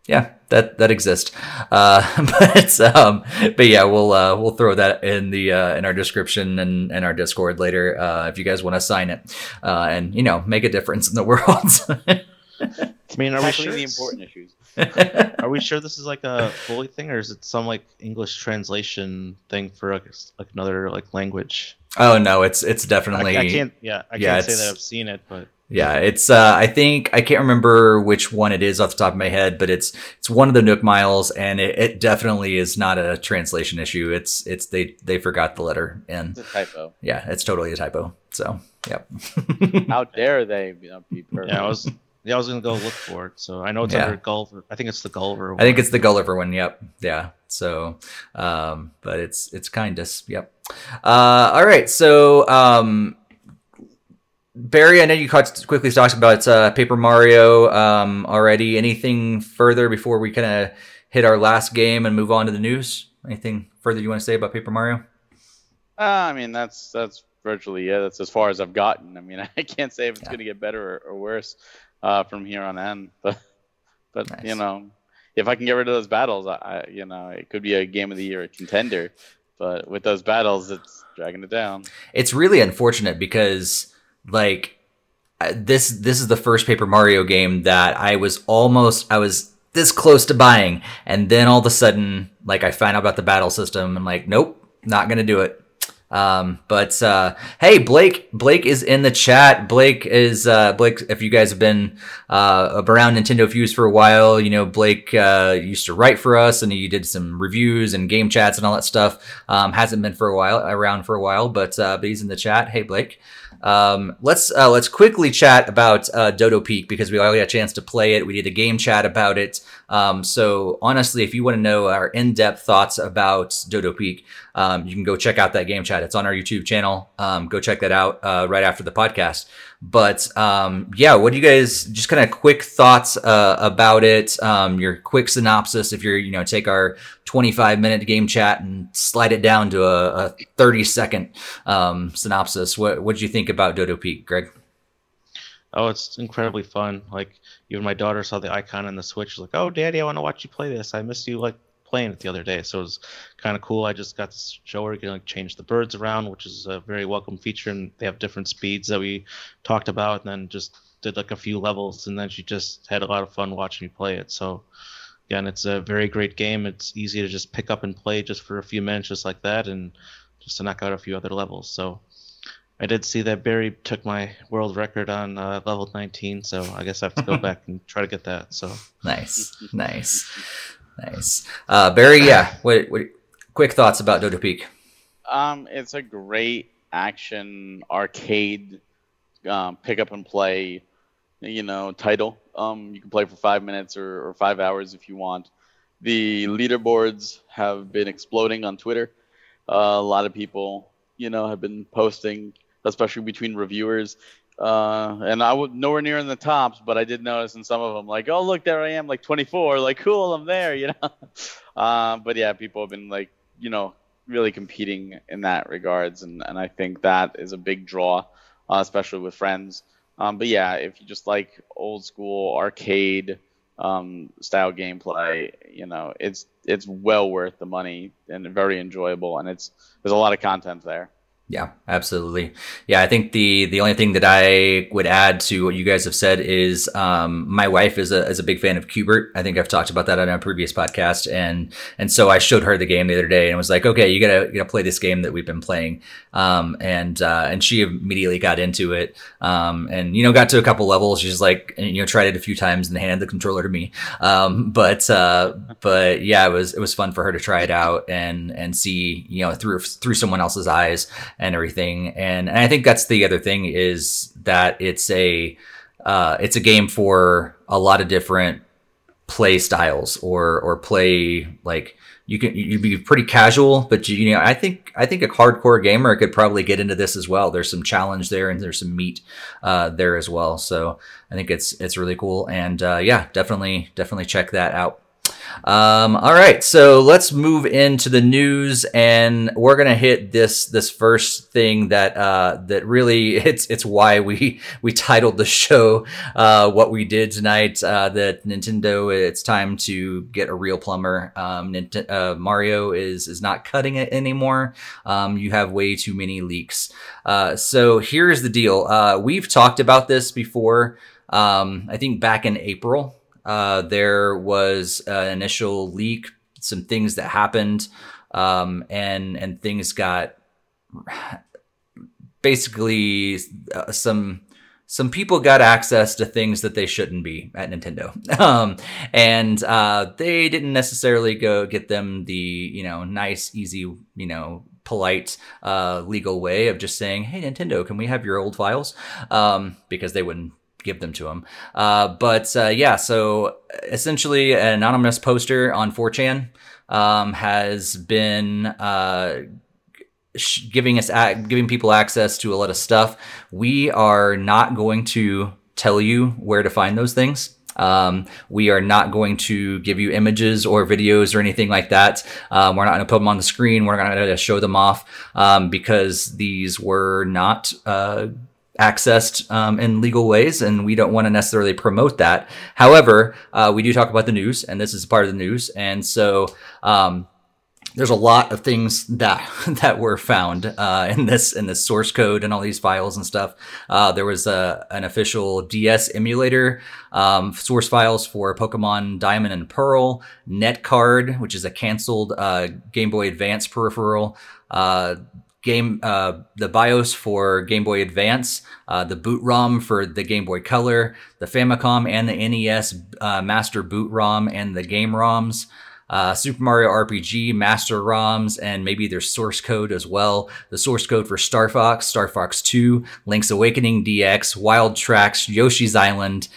yeah, that that exists. Uh, but um, but yeah, we'll uh, we'll throw that in the uh, in our description and, and our Discord later uh, if you guys want to sign it uh, and you know make a difference in the world. I mean, are we sure the important issues? Are we sure this is like a fully thing, or is it some like English translation thing for like, like another like language? Oh no, it's it's definitely. I, I can't. Yeah, I yeah, can't say that I've seen it, but yeah, it's uh, I think I can't remember which one it is off the top of my head, but it's it's one of the Nook Miles, and it, it definitely is not a translation issue. It's it's they they forgot the letter N. It's a typo. Yeah, it's totally a typo. So yep. How dare they you know, be perfect? Yeah, I was yeah I was gonna go look for it. So I know it's yeah. under Gulliver. I think it's the Gulliver. One. I think it's the Gulliver one. Yep. Yeah. So, um, but it's it's kindest. Yep. Uh, all right. So um Barry, I know you caught quickly talked about uh, Paper Mario um, already. Anything further before we kind of hit our last game and move on to the news? Anything further you want to say about Paper Mario? Uh, I mean, that's that's virtually yeah. That's as far as I've gotten. I mean, I can't say if it's yeah. going to get better or, or worse uh, from here on end. but but nice. you know, if I can get rid of those battles, I, you know, it could be a game of the year contender. But with those battles, it's dragging it down. It's really unfortunate because like uh, this this is the first Paper Mario game that I was almost I was this close to buying, and then all of a sudden, like I find out about the battle system, and like, nope, not gonna do it. Um, but uh, hey, Blake, Blake is in the chat. Blake is uh, Blake. If you guys have been uh, around Nintendo Fuse for a while, you know Blake uh, used to write for us, and he did some reviews and game chats and all that stuff. Um, hasn't been for a while around for a while, but uh, but he's in the chat. Hey, Blake. Um, let's uh, let's quickly chat about uh, Dodo Peak because we already got a chance to play it. We did a game chat about it. Um, so honestly, if you want to know our in-depth thoughts about Dodo Peak, um, you can go check out that game chat. It's on our YouTube channel. Um, go check that out uh, right after the podcast. But um, yeah, what do you guys just kind of quick thoughts uh, about it? Um, your quick synopsis. If you're you know take our 25 minute game chat and slide it down to a, a 30 second um, synopsis. What what did you think about Dodo Peak, Greg? Oh, it's incredibly fun. Like even my daughter saw the icon on the Switch. She's like, "Oh, Daddy, I want to watch you play this. I miss you like playing it the other day, so it was kind of cool. I just got to show her you can like change the birds around, which is a very welcome feature, and they have different speeds that we talked about, and then just did like a few levels, and then she just had a lot of fun watching me play it. So again, it's a very great game. It's easy to just pick up and play just for a few minutes, just like that, and just to knock out a few other levels. So I did see that Barry took my world record on uh, level 19, so I guess I have to go back and try to get that. So nice, nice. Nice. Uh, Barry, yeah. What, what, quick thoughts about Dodo Peak? Um, it's a great action arcade um, pick up and play, you know, title. Um, you can play for five minutes or, or five hours if you want. The leaderboards have been exploding on Twitter. Uh, a lot of people, you know, have been posting, especially between reviewers. Uh, and I was nowhere near in the tops, but I did notice in some of them, like, oh look, there I am, like 24, like cool, I'm there, you know. uh, but yeah, people have been like, you know, really competing in that regards, and and I think that is a big draw, uh, especially with friends. Um, but yeah, if you just like old school arcade um, style gameplay, you know, it's it's well worth the money and very enjoyable, and it's there's a lot of content there. Yeah, absolutely. Yeah, I think the the only thing that I would add to what you guys have said is um, my wife is a is a big fan of Q*bert. I think I've talked about that on a previous podcast, and and so I showed her the game the other day and was like, okay, you gotta you gotta play this game that we've been playing, um, and uh, and she immediately got into it, um, and you know got to a couple levels. She's like, you know, tried it a few times and handed the controller to me, um, but uh, but yeah, it was it was fun for her to try it out and and see you know through through someone else's eyes and everything. And, and I think that's the other thing is that it's a uh, it's a game for a lot of different play styles or or play like you can you be pretty casual but you, you know i think i think a hardcore gamer could probably get into this as well. There's some challenge there and there's some meat uh, there as well. So i think it's it's really cool. And uh, yeah definitely definitely check that out um, all right, so let's move into the news, and we're gonna hit this this first thing that uh, that really it's it's why we we titled the show uh, what we did tonight. Uh, that Nintendo, it's time to get a real plumber. Um, Nint- uh, Mario is is not cutting it anymore. Um, you have way too many leaks. Uh, so here's the deal. Uh, we've talked about this before. Um, I think back in April. Uh, there was an initial leak, some things that happened, um, and and things got basically uh, some some people got access to things that they shouldn't be at Nintendo, um, and uh, they didn't necessarily go get them the you know nice, easy, you know polite uh, legal way of just saying, "Hey, Nintendo, can we have your old files?" Um, because they wouldn't give them to him. Uh, but uh, yeah, so essentially, an anonymous poster on 4chan um, has been uh, sh- giving us a- giving people access to a lot of stuff. We are not going to tell you where to find those things. Um, we are not going to give you images or videos or anything like that. Um, we're not going to put them on the screen. We're not going to show them off um, because these were not uh, accessed um, in legal ways, and we don't want to necessarily promote that. However, uh, we do talk about the news, and this is part of the news, and so um, there's a lot of things that that were found uh, in this in this source code and all these files and stuff. Uh, there was a, an official DS emulator um, source files for Pokemon Diamond and Pearl, Netcard, which is a canceled uh, Game Boy Advance peripheral. Game uh, the BIOS for Game Boy Advance, uh, the boot ROM for the Game Boy Color, the Famicom and the NES uh, Master Boot ROM and the game ROMs. Uh, Super Mario RPG master ROMs and maybe their source code as well. The source code for Star Fox, Star Fox 2, Link's Awakening DX, WildTrax, Yoshi's Island,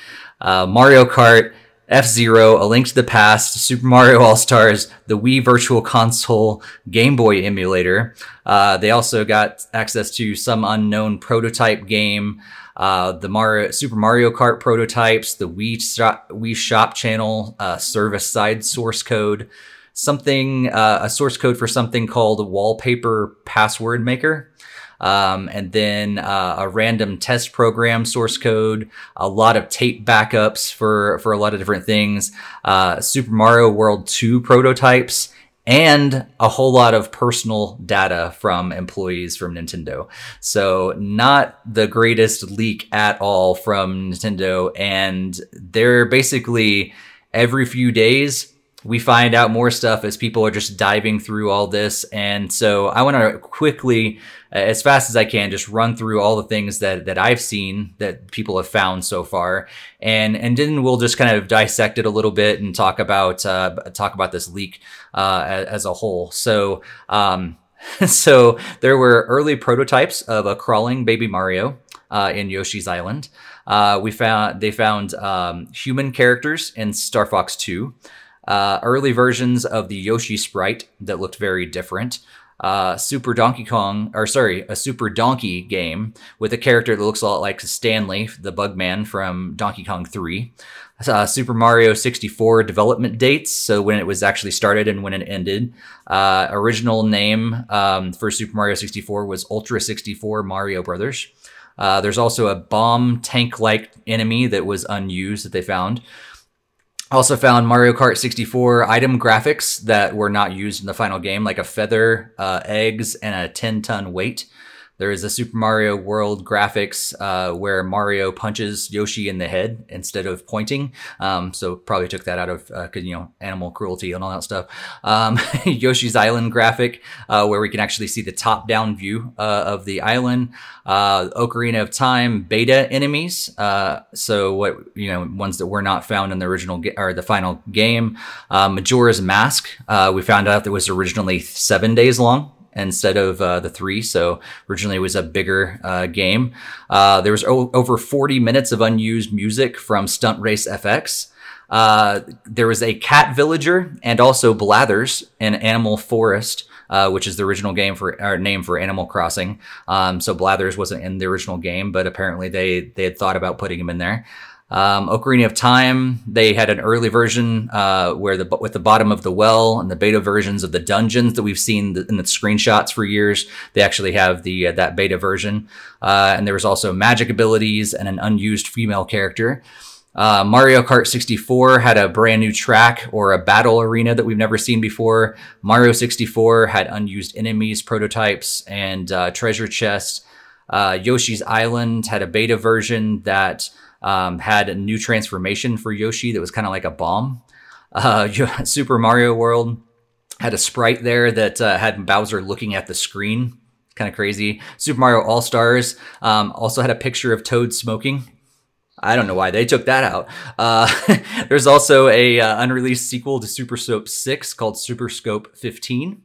uh, Mario Kart, F Zero, A Link to the Past, Super Mario All Stars, the Wii Virtual Console, Game Boy emulator. Uh, they also got access to some unknown prototype game, uh, the Mario, Super Mario Kart prototypes, the Wii Shop, Wii Shop channel uh, service side source code, something uh, a source code for something called Wallpaper Password Maker um, and then uh, a random test program source code, a lot of tape backups for for a lot of different things, uh, Super Mario World 2 prototypes, and a whole lot of personal data from employees from Nintendo. So not the greatest leak at all from Nintendo, and they're basically every few days we find out more stuff as people are just diving through all this. And so I want to quickly, uh, as fast as I can, just run through all the things that, that I've seen that people have found so far. And, and then we'll just kind of dissect it a little bit and talk about, uh, talk about this leak, uh, as, a whole. So, um, so there were early prototypes of a crawling baby Mario. uh, in Yoshi's Island. Uh, we found they found um, human characters in Star Fox 2. Uh, early versions of the Yoshi sprite that looked very different uh, Super Donkey Kong, or sorry, a Super Donkey game with a character that looks a lot like Stanley, the Bugman from Donkey Kong 3. Uh, Super Mario 64 development dates, so when it was actually started and when it ended. Uh, original name um, for Super Mario 64 was Ultra 64 Mario Brothers. Uh, there's also a bomb tank like enemy that was unused that they found. Also found Mario Kart 64 item graphics that were not used in the final game, like a feather, uh, eggs, and a 10 ton weight. There is a Super Mario World graphics uh, where Mario punches Yoshi in the head instead of pointing. Um, so probably took that out of uh, you know animal cruelty and all that stuff. Um, Yoshi's Island graphic uh, where we can actually see the top down view uh, of the island. Uh, Ocarina of Time beta enemies. Uh, so what you know ones that were not found in the original ga- or the final game. Majora's Mask. we found out that was originally seven days long instead of uh, the three. So originally it was a bigger uh, game. Uh, there was o- over 40 minutes of unused music from Stunt Race FX. Uh, there was a cat villager and also Blathers in Animal Forest. Uh, which is the original game for or name for Animal Crossing. Um, so Blathers wasn't in the original game, but apparently they they had thought about putting him in there. Um, Ocarina of Time, they had an early version uh, where the with the bottom of the well and the beta versions of the dungeons that we've seen in the screenshots for years. They actually have the uh, that beta version, uh, and there was also magic abilities and an unused female character. Uh, Mario Kart 64 had a brand new track or a battle arena that we've never seen before. Mario 64 had unused enemies, prototypes, and uh, treasure chests. Uh, Yoshi's Island had a beta version that um, had a new transformation for Yoshi that was kind of like a bomb. Uh, Super Mario World had a sprite there that uh, had Bowser looking at the screen. Kind of crazy. Super Mario All Stars um, also had a picture of Toad smoking. I don't know why they took that out. Uh, there's also a uh, unreleased sequel to Super Scope 6 called Super Scope 15.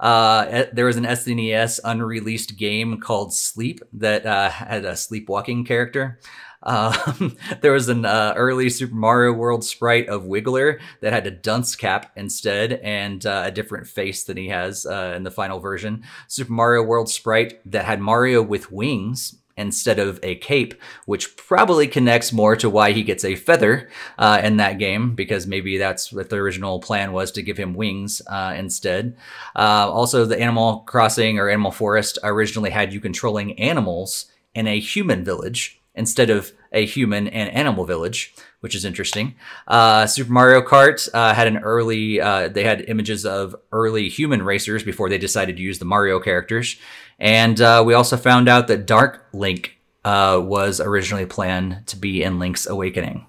Uh, there was an SNES unreleased game called Sleep that uh, had a sleepwalking character. Um, there was an uh, early Super Mario World sprite of Wiggler that had a dunce cap instead and uh, a different face than he has uh, in the final version. Super Mario World sprite that had Mario with wings instead of a cape, which probably connects more to why he gets a feather uh, in that game, because maybe that's what the original plan was to give him wings uh, instead. Uh, also, the Animal Crossing or Animal Forest originally had you controlling animals in a human village instead of a human and animal village, which is interesting. Uh, Super Mario Kart uh, had an early, uh, they had images of early human racers before they decided to use the Mario characters. And uh, we also found out that Dark Link uh, was originally planned to be in Link's Awakening.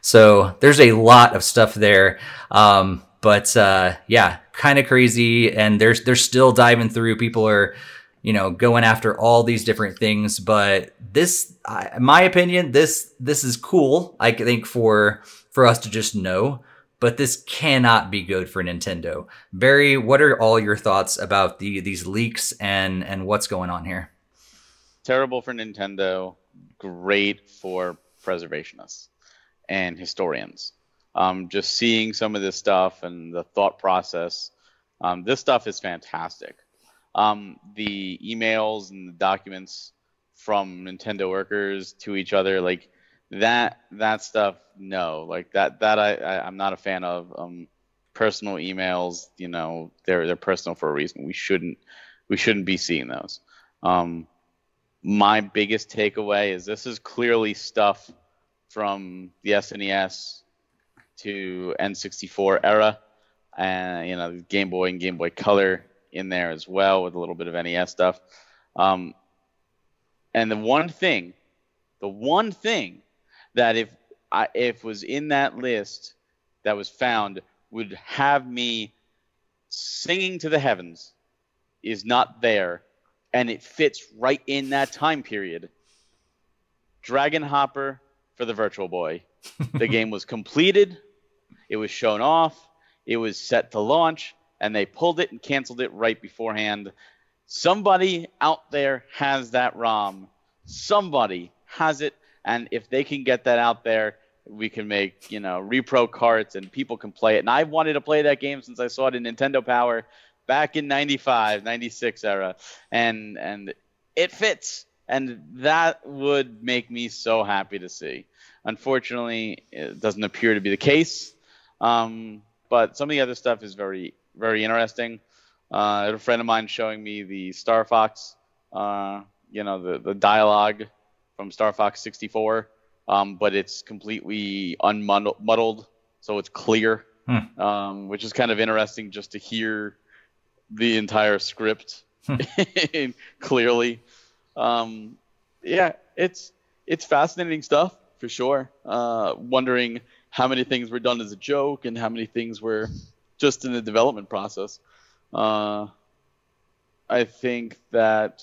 So there's a lot of stuff there. Um, but uh, yeah, kind of crazy. And there's they're still diving through. People are you know, going after all these different things. But this, in my opinion, this this is cool. I think for for us to just know. But this cannot be good for Nintendo. Barry, what are all your thoughts about the these leaks and and what's going on here? Terrible for Nintendo. Great for preservationists and historians. Um, just seeing some of this stuff and the thought process. Um, this stuff is fantastic um, the emails and the documents from Nintendo workers to each other, like that that stuff. No, like that that I, I am not a fan of. Um, personal emails, you know, they're they're personal for a reason. We shouldn't we shouldn't be seeing those. Um, my biggest takeaway is this is clearly stuff from the SNES to N64 era, and you know, Game Boy and Game Boy Color in there as well with a little bit of NES stuff. Um, and the one thing, the one thing that if I, if was in that list that was found would have me singing to the heavens is not there, and it fits right in that time period. Dragon Hopper for the Virtual Boy. the game was completed. It was shown off. It was set to launch and they pulled it and canceled it right beforehand. Somebody out there has that ROM. somebody has it, and if they can get that out there, we can make you know repro carts and people can play it. And I've wanted to play that game since I saw it in Nintendo Power back in 95, 96 era, and and it fits, and that would make me so happy to see. Unfortunately, it doesn't appear to be the case. Um, but some of the other stuff is very very interesting. Uh, a friend of mine showing me the Star Fox, uh, you know, the the dialogue from Star Fox 64, um, but it's completely unmuddled, so it's clear, hmm. um, which is kind of interesting just to hear the entire script hmm. clearly. Um, yeah, it's it's fascinating stuff for sure. Uh, wondering how many things were done as a joke and how many things were just in the development process. Uh, I think that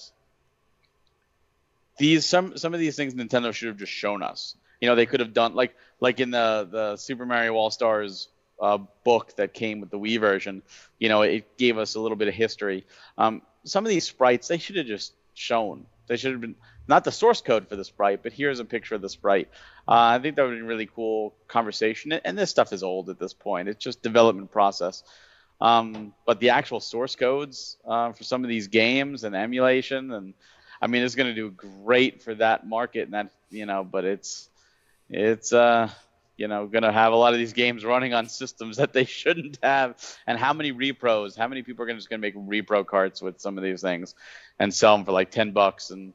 these some some of these things Nintendo should have just shown us. You know, they could have done like like in the the Super Mario All Stars uh, book that came with the Wii version. You know, it gave us a little bit of history. Um, some of these sprites they should have just shown. They should have been not the source code for the sprite, but here's a picture of the sprite. Uh, I think that would be a really cool conversation. And this stuff is old at this point. It's just development process. Um, but the actual source codes uh, for some of these games and emulation, and I mean, it's going to do great for that market. And that you know, but it's it's uh, you know going to have a lot of these games running on systems that they shouldn't have. And how many repros? How many people are gonna, just going to make repro carts with some of these things and sell them for like ten bucks and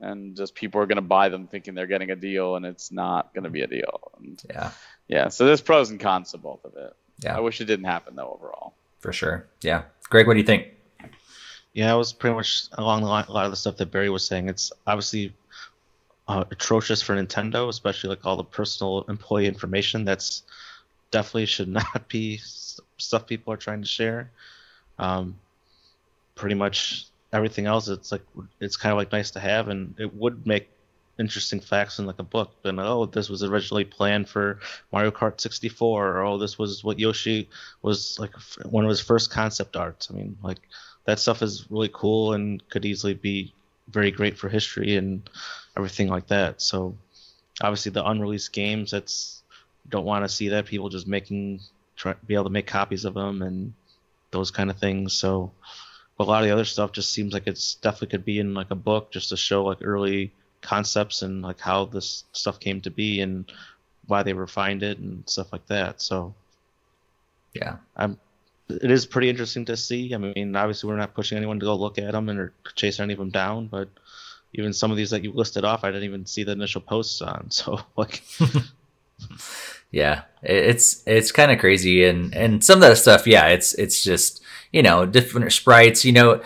and just people are going to buy them thinking they're getting a deal and it's not going to be a deal. And yeah. Yeah. So there's pros and cons to both of it. Yeah. I wish it didn't happen though overall. For sure. Yeah. Greg, what do you think? Yeah, it was pretty much along the line, a lot of the stuff that Barry was saying. It's obviously uh, atrocious for Nintendo, especially like all the personal employee information. That's definitely should not be stuff people are trying to share. Um, pretty much everything else it's like it's kind of like nice to have and it would make interesting facts in like a book and oh this was originally planned for mario kart 64 or oh this was what yoshi was like one of his first concept arts. I mean like that stuff is really cool and could easily be very great for history and everything like that. So obviously the unreleased games that's don't want to see that people just making try be able to make copies of them and those kind of things. So but a lot of the other stuff just seems like it's definitely could be in like a book just to show like early concepts and like how this stuff came to be and why they refined it and stuff like that. So yeah, I'm. It is pretty interesting to see. I mean, obviously we're not pushing anyone to go look at them and or chase any of them down, but even some of these that you listed off, I didn't even see the initial posts on. So like. yeah, it's it's kind of crazy, and and some of that stuff, yeah, it's it's just you know, different sprites. You know,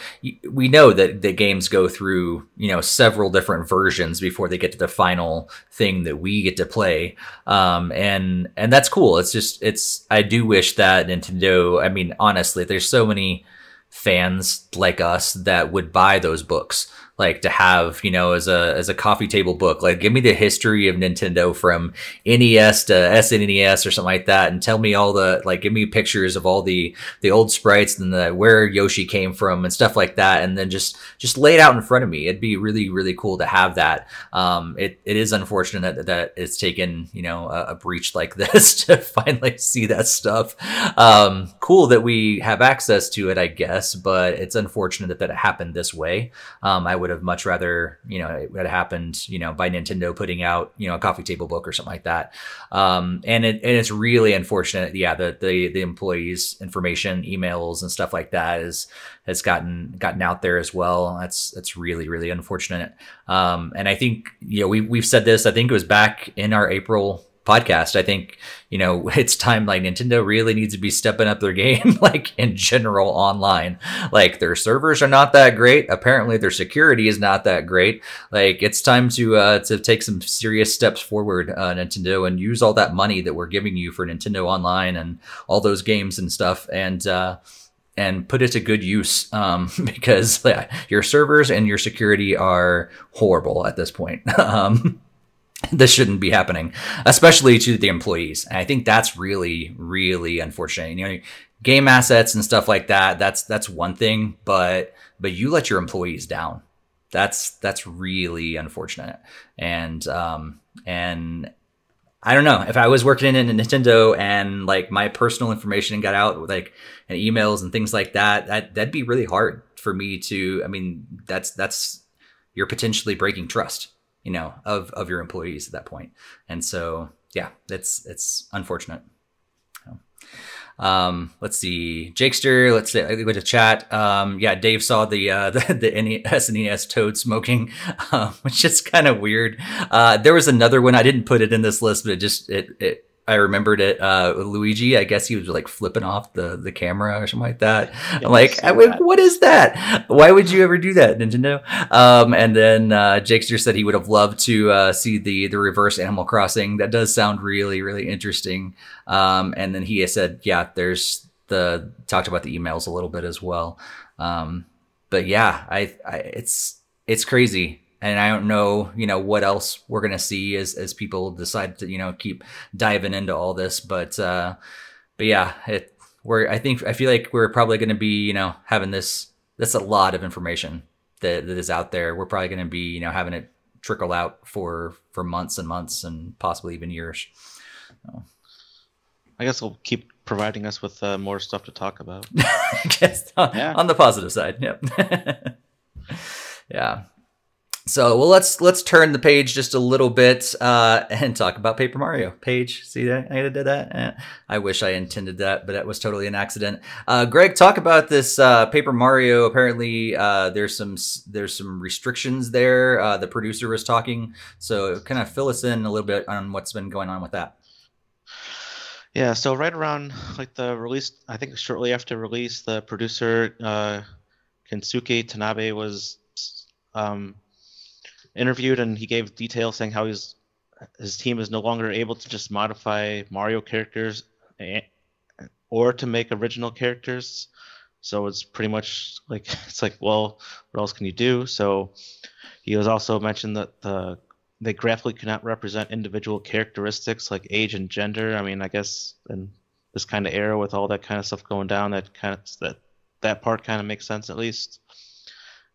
we know that the games go through, you know, several different versions before they get to the final thing that we get to play. Um, and, and that's cool. It's just, it's, I do wish that Nintendo, I mean, honestly, there's so many fans like us that would buy those books like to have you know as a as a coffee table book. Like give me the history of nintendo from nes to snes or something like that and tell me all the like give me pictures of all the the old sprites and the where yoshi came from and stuff like that and then just just lay it out in front of me. It'd be really really cool to have that. Um it, it is unfortunate that, that it's taken you know a, a breach like this to finally see that stuff. Um cool that we have access to it i guess but it's unfortunate that, that it happened this way. Um i would would have much rather, you know, it had happened, you know, by Nintendo putting out, you know, a coffee table book or something like that. Um, and it, and it's really unfortunate. Yeah. The, the, the employees information, emails and stuff like that is, has gotten, gotten out there as well. That's, that's really, really unfortunate. Um, and I think, you know, we, we've said this, I think it was back in our April podcast. I think, you know, it's time like Nintendo really needs to be stepping up their game, like in general online. Like their servers are not that great. Apparently their security is not that great. Like it's time to, uh, to take some serious steps forward, uh, Nintendo and use all that money that we're giving you for Nintendo online and all those games and stuff. And, uh, and put it to good use um, because yeah, your servers and your security are horrible at this point. um, this shouldn't be happening, especially to the employees. And I think that's really, really unfortunate. You know, game assets and stuff like that. That's that's one thing, but but you let your employees down. that's that's really unfortunate. And um, and I don't know if I was working in a Nintendo and like my personal information got out, like and emails and things like that, that that'd be really hard for me to. I mean, that's that's you're potentially breaking trust, you know, of of your employees at that point. And so, yeah, it's it's unfortunate. Um, let's see, Jakester. Let's say, go to chat. Um, yeah, Dave saw the uh, the, the SNES Toad smoking, uh, which is kind of weird. Uh, there was another one I didn't put it in this list, but it just it it I remembered it. Uh, Luigi, I guess he was like flipping off the, the camera or something like that. Yeah, I'm like, I, what is that? Why would you ever do that, Nintendo? Um, and then uh, Jakester said he would have loved to uh, see the the reverse Animal Crossing. That does sound really really interesting. Um, and then he said, yeah, there's the talked about the emails a little bit as well. Um, but yeah, I, I it's it's crazy and I don't know, you know, what else we're gonna see as as people decide to, you know, keep diving into all this. But uh, but yeah, it we're I think I feel like we're probably gonna be, you know, having this. That's a lot of information that that is out there. We're probably gonna be, you know, having it trickle out for for months and months and possibly even years. So. I guess we'll keep providing us with uh, more stuff to talk about. I guess on, yeah. on the positive side, yep. yeah. So well, let's let's turn the page just a little bit uh, and talk about Paper Mario. Page, see that I did that? Eh, I wish I intended that, but that was totally an accident. Uh, Greg, talk about this uh, Paper Mario. Apparently, uh, there's some there's some restrictions there. Uh, the producer was talking, so kind of fill us in a little bit on what's been going on with that. Yeah, so right around like the release, I think shortly after release, the producer uh, Kensuke Tanabe was um, interviewed and he gave details saying how he's his team is no longer able to just modify Mario characters or to make original characters. So it's pretty much like it's like, well, what else can you do? So he was also mentioned that the they graphically cannot represent individual characteristics like age and gender. I mean, I guess in this kind of era with all that kind of stuff going down, that kind of that that part kind of makes sense at least.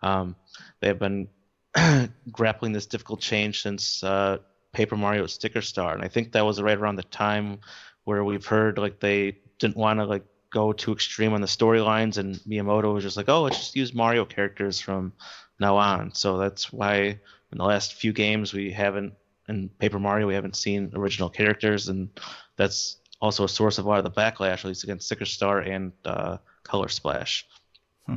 Um, they have been grappling this difficult change since uh, Paper Mario Sticker Star, and I think that was right around the time where we've heard like they didn't want to like go too extreme on the storylines, and Miyamoto was just like, oh, let's just use Mario characters from now on. So that's why in the last few games we haven't in Paper Mario we haven't seen original characters, and that's also a source of a lot of the backlash, at least against Sticker Star and uh, Color Splash. Hmm.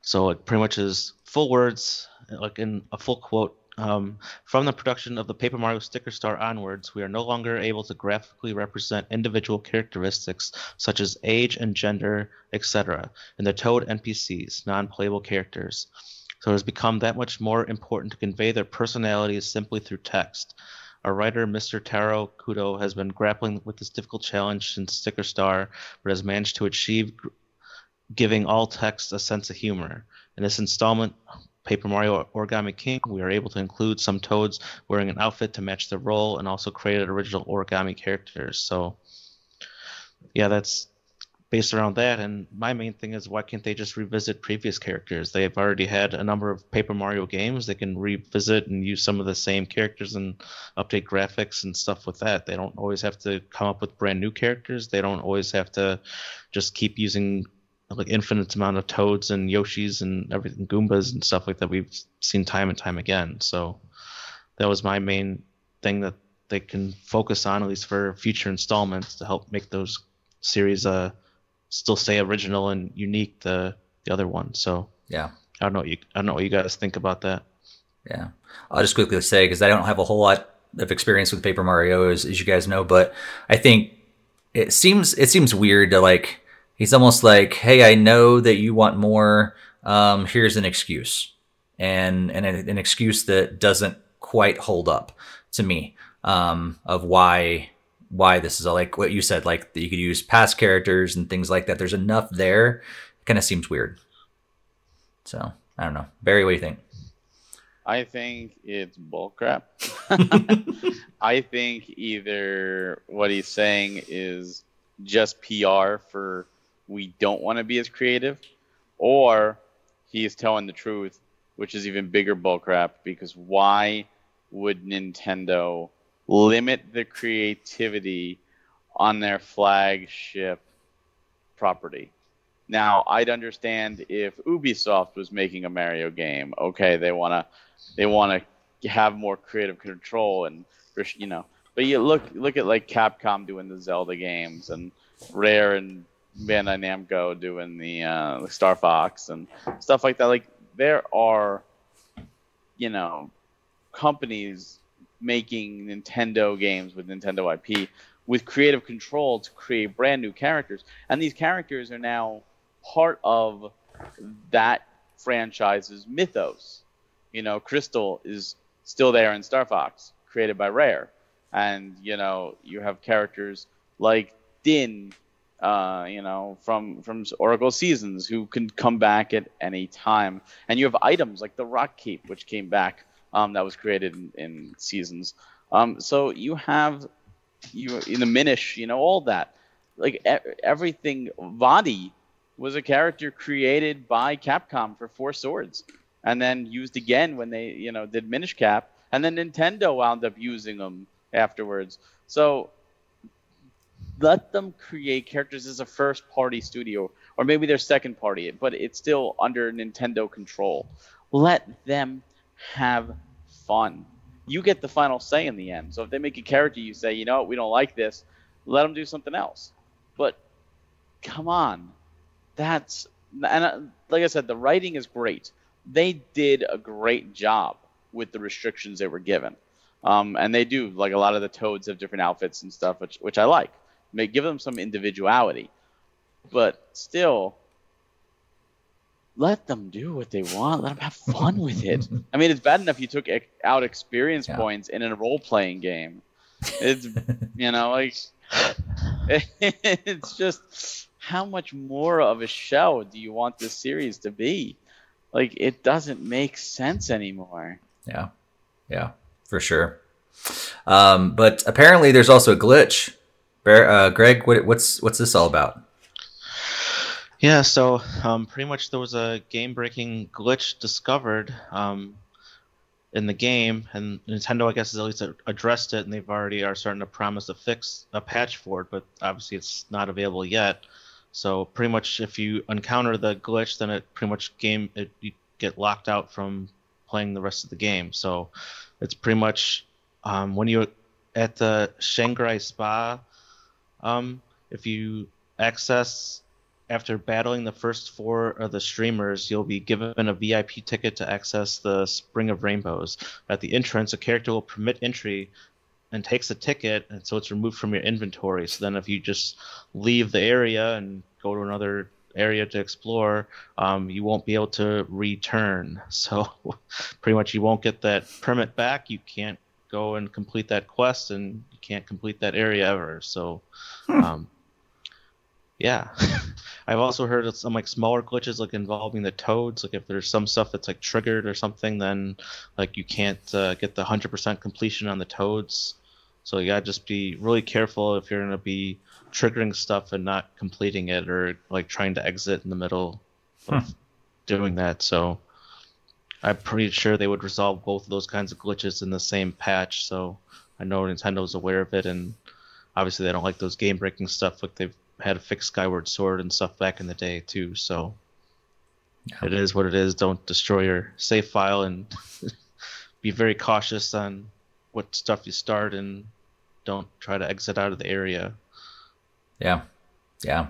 So it pretty much is full words like in a full quote um, from the production of the Paper Mario Sticker Star onwards, we are no longer able to graphically represent individual characteristics such as age and gender, etc., in the Toad NPCs, non playable characters. So it has become that much more important to convey their personalities simply through text. Our writer, Mr. Taro Kudo, has been grappling with this difficult challenge since Sticker Star, but has managed to achieve giving all text a sense of humor. In this installment, Paper Mario Origami King, we were able to include some Toads wearing an outfit to match the role and also created original origami characters. So, yeah, that's based around that. And my main thing is why can't they just revisit previous characters? They've already had a number of Paper Mario games. They can revisit and use some of the same characters and update graphics and stuff with that. They don't always have to come up with brand new characters. They don't always have to just keep using like infinite amount of toads and yoshis and everything goombas and stuff like that we've seen time and time again. So that was my main thing that they can focus on at least for future installments to help make those series uh still stay original and unique the the other one. So yeah. I don't know what you i don't know what you guys think about that. Yeah. I'll just quickly say because i don't have a whole lot of experience with paper mario as, as you guys know but i think it seems it seems weird to like he's almost like, "Hey, I know that you want more. Um, here's an excuse," and and an excuse that doesn't quite hold up to me um, of why why this is all like what you said, like that you could use past characters and things like that. There's enough there. Kind of seems weird. So I don't know, Barry. What do you think? I think it's bullcrap. I think either what he's saying is just PR for we don't want to be as creative, or he's telling the truth which is even bigger bullcrap because why would Nintendo limit the creativity on their flagship property? Now, I'd understand if Ubisoft was making a Mario game. Okay, they wanna they wanna have more creative control and you know. But you look look at like Capcom doing the Zelda games and Rare and Bandai Namco doing the uh, Star Fox and stuff like that. Like there are, you know, companies making Nintendo games with Nintendo IP with creative control to create brand new characters, and these characters are now part of that franchise's mythos. You know, Krystal is still there in Star Fox, created by Rare, and you know you have characters like Din uh, you know, from from Oracle Seasons, who can come back at any time. And you have items like the Rock Cape, which came back, um, that was created in, in Seasons. Um, so you have you in the Minish, you know, all that, like e- everything. Vaati was a character created by Capcom for Four Swords, and then used again when they, you know, did Minish Cap, and then Nintendo wound up using them afterwards. So let them create characters as a first party studio or maybe they're second party but it's still under nintendo control. Let them have fun. You get the final say in the end. So if they make a character you say you know what? We don't like this. Let them do something else. But come on. That's and uh, like i said the writing is great. They did a great job with the restrictions they were given. Um, and they do like a lot of the toads have different outfits and stuff which which i like May give them some individuality, but still let them do what they want. Let them have fun with it. I mean, it's bad enough you took out experience yeah. points in a role playing game. It's you know like it's just how much more of a show do you want this series to be? Like it doesn't make sense anymore. Yeah, yeah, for sure. Um, but apparently, there's also a glitch Bear, uh, Greg, what, what's what's this all about? Yeah, so um, pretty much there was a game-breaking glitch discovered um, in the game, and Nintendo, I guess, has at least addressed it, and they've already are starting to promise a fix, a patch for it, but obviously it's not available yet. So pretty much, if you encounter the glitch, then it pretty much game it, you get locked out from playing the rest of the game. So it's pretty much um, when you're at the Shangri-Spa um, if you access after battling the first four of the streamers, you'll be given a VIP ticket to access the Spring of Rainbows. At the entrance, a character will permit entry and takes a ticket, and so it's removed from your inventory. So then, if you just leave the area and go to another area to explore, um, you won't be able to return. So, pretty much, you won't get that permit back. You can't go and complete that quest, and you can't complete that area ever. So, hmm. um, yeah. I've also heard of some like smaller glitches like involving the toads. Like if there's some stuff that's like triggered or something, then like you can't uh, get the hundred percent completion on the toads. So you gotta just be really careful if you're gonna be triggering stuff and not completing it or like trying to exit in the middle of hmm. doing that. So I'm pretty sure they would resolve both of those kinds of glitches in the same patch. So I know Nintendo's aware of it, and obviously they don't like those game breaking stuff. Like they've had to fix Skyward Sword and stuff back in the day too. So yeah. it is what it is. Don't destroy your save file and be very cautious on what stuff you start and don't try to exit out of the area. Yeah, yeah,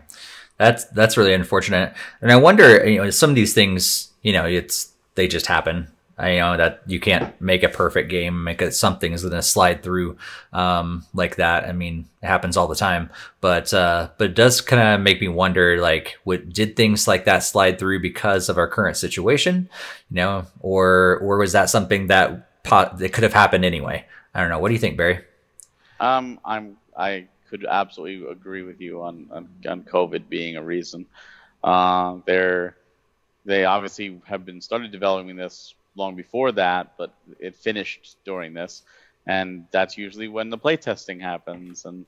that's that's really unfortunate. And I wonder, you know, some of these things, you know, it's they just happen. I you know that you can't make a perfect game, make it something is gonna slide through um, like that. I mean, it happens all the time, but uh, but it does kind of make me wonder, like, what did things like that slide through because of our current situation, you know, or or was that something that pot that could have happened anyway? I don't know. What do you think, Barry? Um, I'm I could absolutely agree with you on on, on COVID being a reason. Uh, there they obviously have been started developing this long before that, but it finished during this, and that's usually when the playtesting happens. And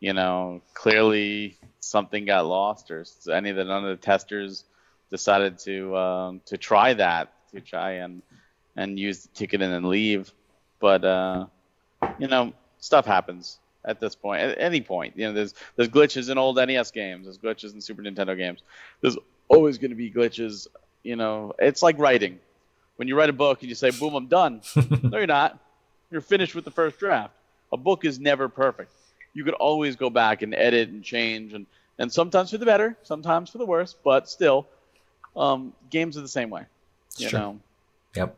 you know, clearly something got lost, or any of the none of the testers decided to um, to try that to try and and use the ticket and then leave. But uh, you know, stuff happens at this point. At any point, you know, there's there's glitches in old NES games, there's glitches in Super Nintendo games. There's always going to be glitches. You know, it's like writing. When you write a book and you say, "Boom, I'm done," no, you're not. You're finished with the first draft. A book is never perfect. You could always go back and edit and change, and and sometimes for the better, sometimes for the worse, but still, um, games are the same way. You Sure. know, Yep.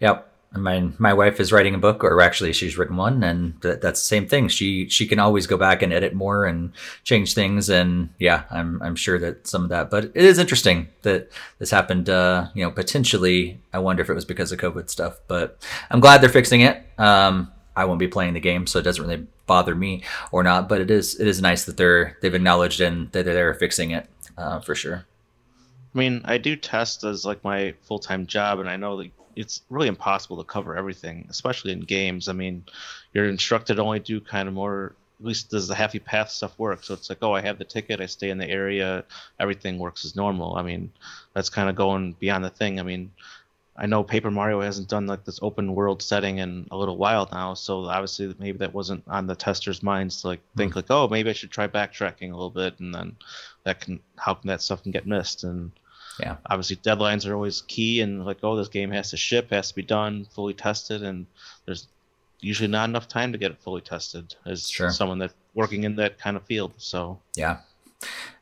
Yep. My my wife is writing a book, or actually, she's written one, and that, that's the same thing. She she can always go back and edit more and change things, and yeah, I'm I'm sure that some of that. But it is interesting that this happened. Uh, you know, potentially, I wonder if it was because of COVID stuff. But I'm glad they're fixing it. Um, I won't be playing the game, so it doesn't really bother me or not. But it is it is nice that they're they've acknowledged and that they're, they're fixing it uh, for sure. I mean, I do test as like my full time job, and I know that it's really impossible to cover everything, especially in games. I mean, you're instructed to only do kind of more. At least does the happy path stuff work? So it's like, oh, I have the ticket, I stay in the area, everything works as normal. I mean, that's kind of going beyond the thing. I mean, I know Paper Mario hasn't done like this open world setting in a little while now, so obviously maybe that wasn't on the testers' minds to like hmm. think like, oh, maybe I should try backtracking a little bit, and then that can how can that stuff can get missed and Yeah. obviously deadlines are always key and like oh this game has to ship has to be done fully tested and there's usually not enough time to get it fully tested as Sure. someone that working in that kind of field so Yeah.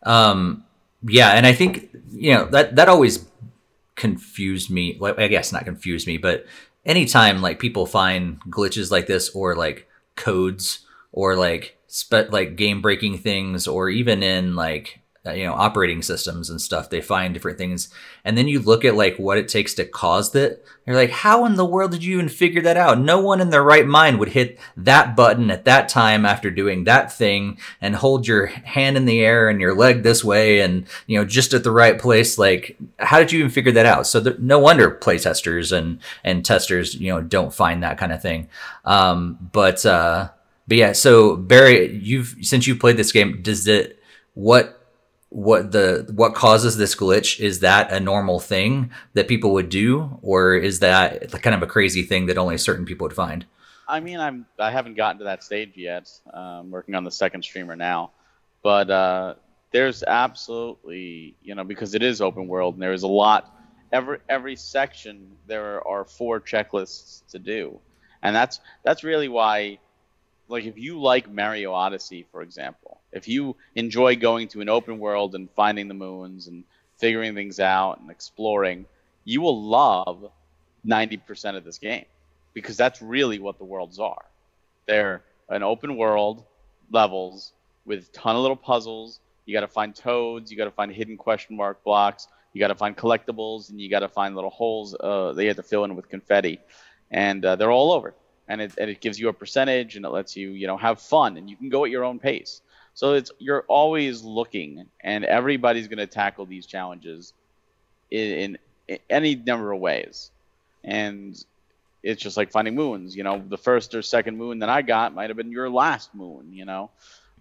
Um, yeah, and I think you know that that always confused me. Like, I guess not confused me, but anytime like people find glitches like this or like codes or like spe- like game breaking things or even in like you know operating systems and stuff they find different things. And then you look at like what it takes to cause that. You're like how in the world did you even figure that out? No one in their right mind would hit that button at that time after doing that thing and hold your hand in the air and your leg this way and you know just at the right place. Like how did you even figure that out? So no wonder playtesters and and testers you know don't find that kind of thing. Um but uh but yeah so barry you've since you played this game does it what what the what causes this glitch is that a normal thing that people would do or is that kind of a crazy thing that only certain people would find I mean, I'm I haven't gotten to that stage yet. I'm working on the second streamer now, but uh, there's absolutely you know because it is open world and there is a lot. Every every section there are four checklists to do, and that's that's really why. Like if you like Mario Odyssey, for example, if you enjoy going to an open world and finding the moons and figuring things out and exploring, you will love 90% of this game because that's really what the worlds are. They're an open world levels with ton of little puzzles. You got to find toads, you got to find hidden question mark blocks, you got to find collectibles, and you got to find little holes uh, they have to fill in with confetti, and uh, they're all over. And it, and it gives you a percentage, and it lets you you know have fun, and you can go at your own pace. So it's you're always looking, and everybody's going to tackle these challenges in, in, any number of ways, and it's just like finding moons. You know, the first or second moon that I got might have been your last moon. You know,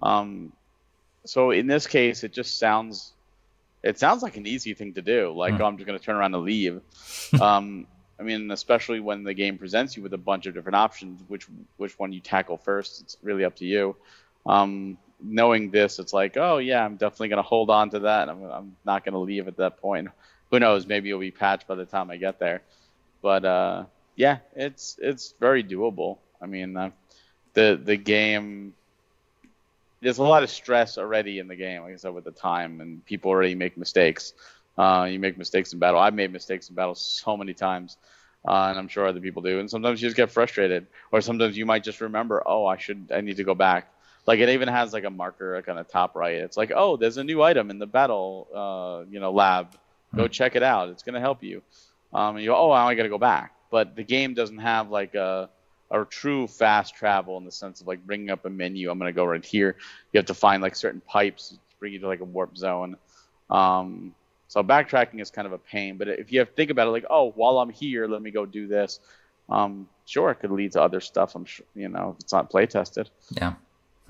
um, so in this case, it just sounds it sounds like an easy thing to do. Like, Hmm. oh, I'm just going to turn around and leave. um, I mean, especially when the game presents you with a bunch of different options, which which one you tackle first, it's really up to you. Um, knowing this, it's like, oh yeah, I'm definitely to hold on to that. I'm, I'm not to leave at that point. Who knows? Maybe it'll be patched by the time I get there. But uh, yeah, it's it's very doable. I mean, uh, the the game there's a lot of stress already in the game, like I said, with the time, and people already make mistakes. Uh, you make mistakes in battle. I've made mistakes in battle so many times, uh, and I'm sure other people do. And sometimes you just get frustrated, or sometimes you might just remember, oh, I should, I need to go back. Like it even has like a marker like on the top right. It's like, oh, there's a new item in the battle, uh, you know, lab. Go check it out. It's gonna help you. Um, and you go, oh, I gotta go back. But the game doesn't have like a a true fast travel in the sense of like bringing up a menu. I'm gonna go right here. You have to find like certain pipes to bring you to like a warp zone. Um, so backtracking is kind of a pain. But if you have to think about it, like, oh, while I'm here, let me go do this. Um, sure, it could lead to other stuff. I'm sure, you know, if it's not play tested. yeah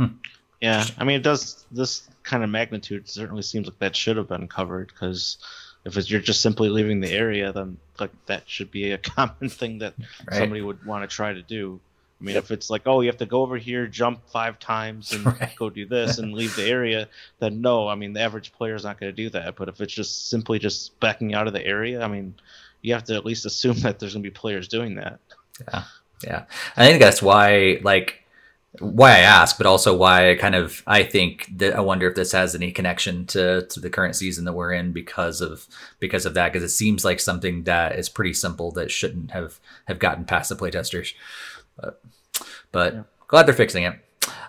Hmm. yeah i mean it does this kind of magnitude certainly seems like that should have been covered because if you're just simply leaving the area, then like that should be a common thing that right. somebody would want to try to do. I mean, yep. if it's like, oh, you have to go over here, jump five times, and right. go do this, and leave the area, then no. I mean, the average player is not going to do that. But if it's just simply just backing out of the area, I mean, you have to at least assume that there's going to be players doing that. Yeah, yeah. I think that's why, like, why I ask, but also why I kind of I think that I wonder if this has any connection to to the current season that we're in because of because of that because it seems like something that is pretty simple that shouldn't have have gotten past the playtesters, but but yeah. glad they're fixing it.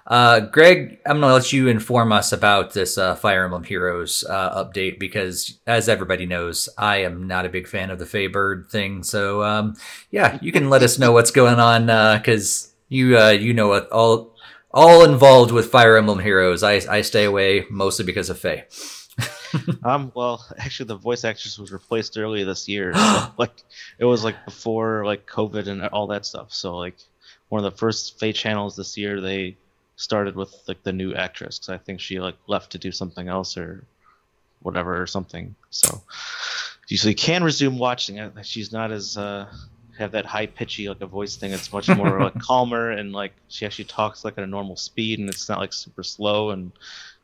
Uh, Greg, I'm gonna let you inform us about this uh, Fire Emblem Heroes uh, update because, as everybody knows, I am not a big fan of the Feh Bird thing. So, um, yeah, you can let us know what's going on because you uh, you know all all involved with Fire Emblem Heroes. I I stay away mostly because of Feh. um. Well, actually, the voice actress was replaced earlier this year. So, like, it was like before like COVID and all that stuff. So like one of the first Feh channels this year, they started with like the new actress because I think she like left to do something else or whatever or something. So you so you can resume watching. She's not as uh, have that high pitchy like a voice thing. It's much more like calmer and like she actually talks like at a normal speed and it's not like super slow and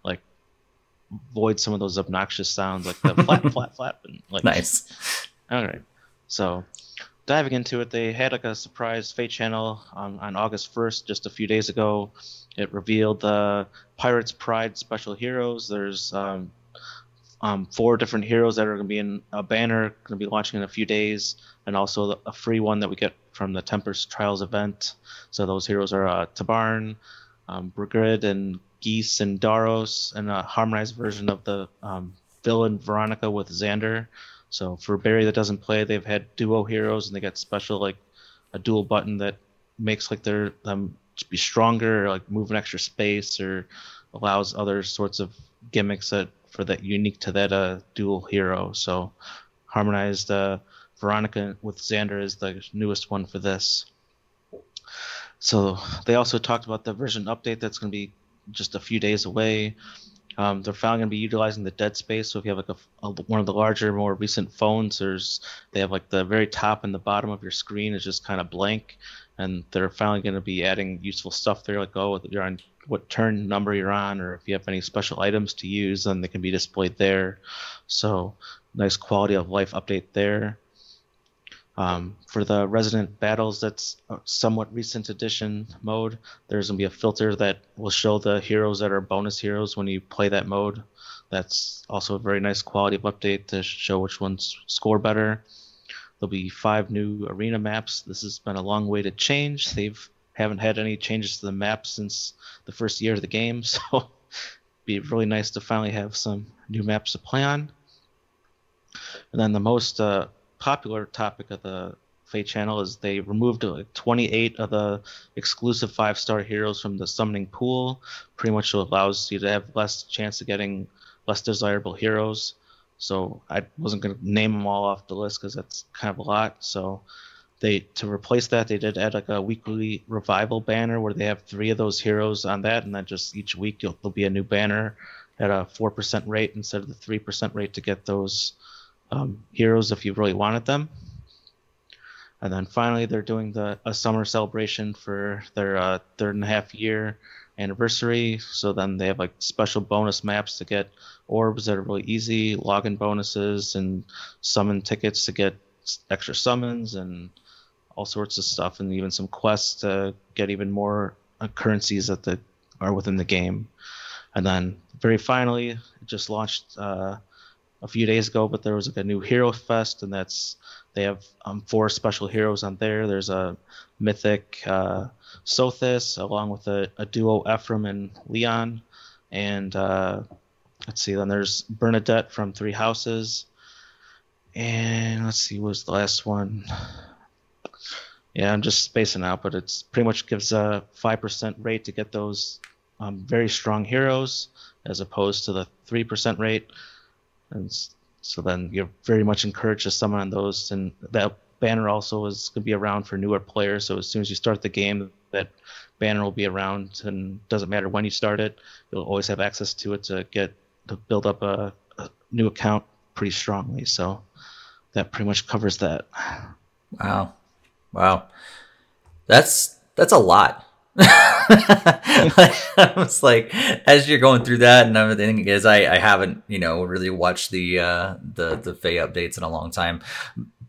like avoid some of those obnoxious sounds like the flat flat flat and like nice. All right, so diving into it, they had like a surprise Feh channel on, on August 1st, just a few days ago. It revealed the Pirates Pride Special Heroes. There's um, um, four different heroes that are going to be in a banner, going to be launching in a few days, and also a free one that we get from the Tempest Trials event. So those heroes are uh, Tibarn, um, Brigid, and Geese and Darros, and a harmonized version of the um, villain Veronica with Xander. So for Barry that doesn't play, they've had duo heroes, and they got special like a dual button that makes like their them be stronger, or, like move an extra space, or allows other sorts of gimmicks that for that unique to that uh, dual hero. So harmonized uh, Veronica with Xander is the newest one for this. So they also talked about the version update that's going to be just a few days away. Um, they're finally going to be utilizing the dead space. So if you have like a, a, one of the larger, more recent phones, there's they have like the very top and the bottom of your screen is just kind of blank, and they're finally going to be adding useful stuff there, like oh you're on what turn number you're on, or if you have any special items to use, then they can be displayed there. So nice quality of life update there. Um, for the resonant battles, that's somewhat recent edition mode. There's gonna be a filter that will show the heroes that are bonus heroes when you play that mode. That's also a very nice quality of update to show which ones score better. There'll be five new arena maps. This has been a long way to change. They've haven't had any changes to the map since the first year of the game, so be really nice to finally have some new maps to play on. And then the most uh, popular topic of the Feh channel is they removed like 28 of the exclusive five star heroes from the summoning pool. Pretty much allows you to have less chance of getting less desirable heroes. So I wasn't going to name them all off the list because that's kind of a lot. So they to replace that they did add like a weekly revival banner where they have three of those heroes on that and then just each week there'll be a new banner at a 4% rate instead of the 3% rate to get those um, heroes if you really wanted them and then finally they're doing the a summer celebration for their uh, third and a half year anniversary so then they have like special bonus maps to get orbs that are really easy login bonuses and summon tickets to get extra summons and all sorts of stuff, and even some quests to get even more uh, currencies that the, are within the game. And then very finally, it just launched uh, a few days ago, but there was like a new Hero Fest, and that's they have um, four special heroes on there. There's a mythic uh, Sothis, along with a, a, duo Ephraim and Lyon, and uh, let's see. Then there's Bernadetta from Three Houses, and let's see, what was the last one? Yeah, I'm just spacing out, but it's pretty much gives a five percent rate to get those um, very strong heroes, as opposed to the three percent rate. And so then you're very much encouraged to summon on those. And that banner also is going to be around for newer players. So as soon as you start the game, that banner will be around, and doesn't matter when you start it, you'll always have access to it to get to build up a, a new account pretty strongly. So that pretty much covers that. Wow, wow, that's that's a lot. I was like, as you're going through that, and everything is, I, I haven't, you know, really watched the uh, the the Feh updates in a long time.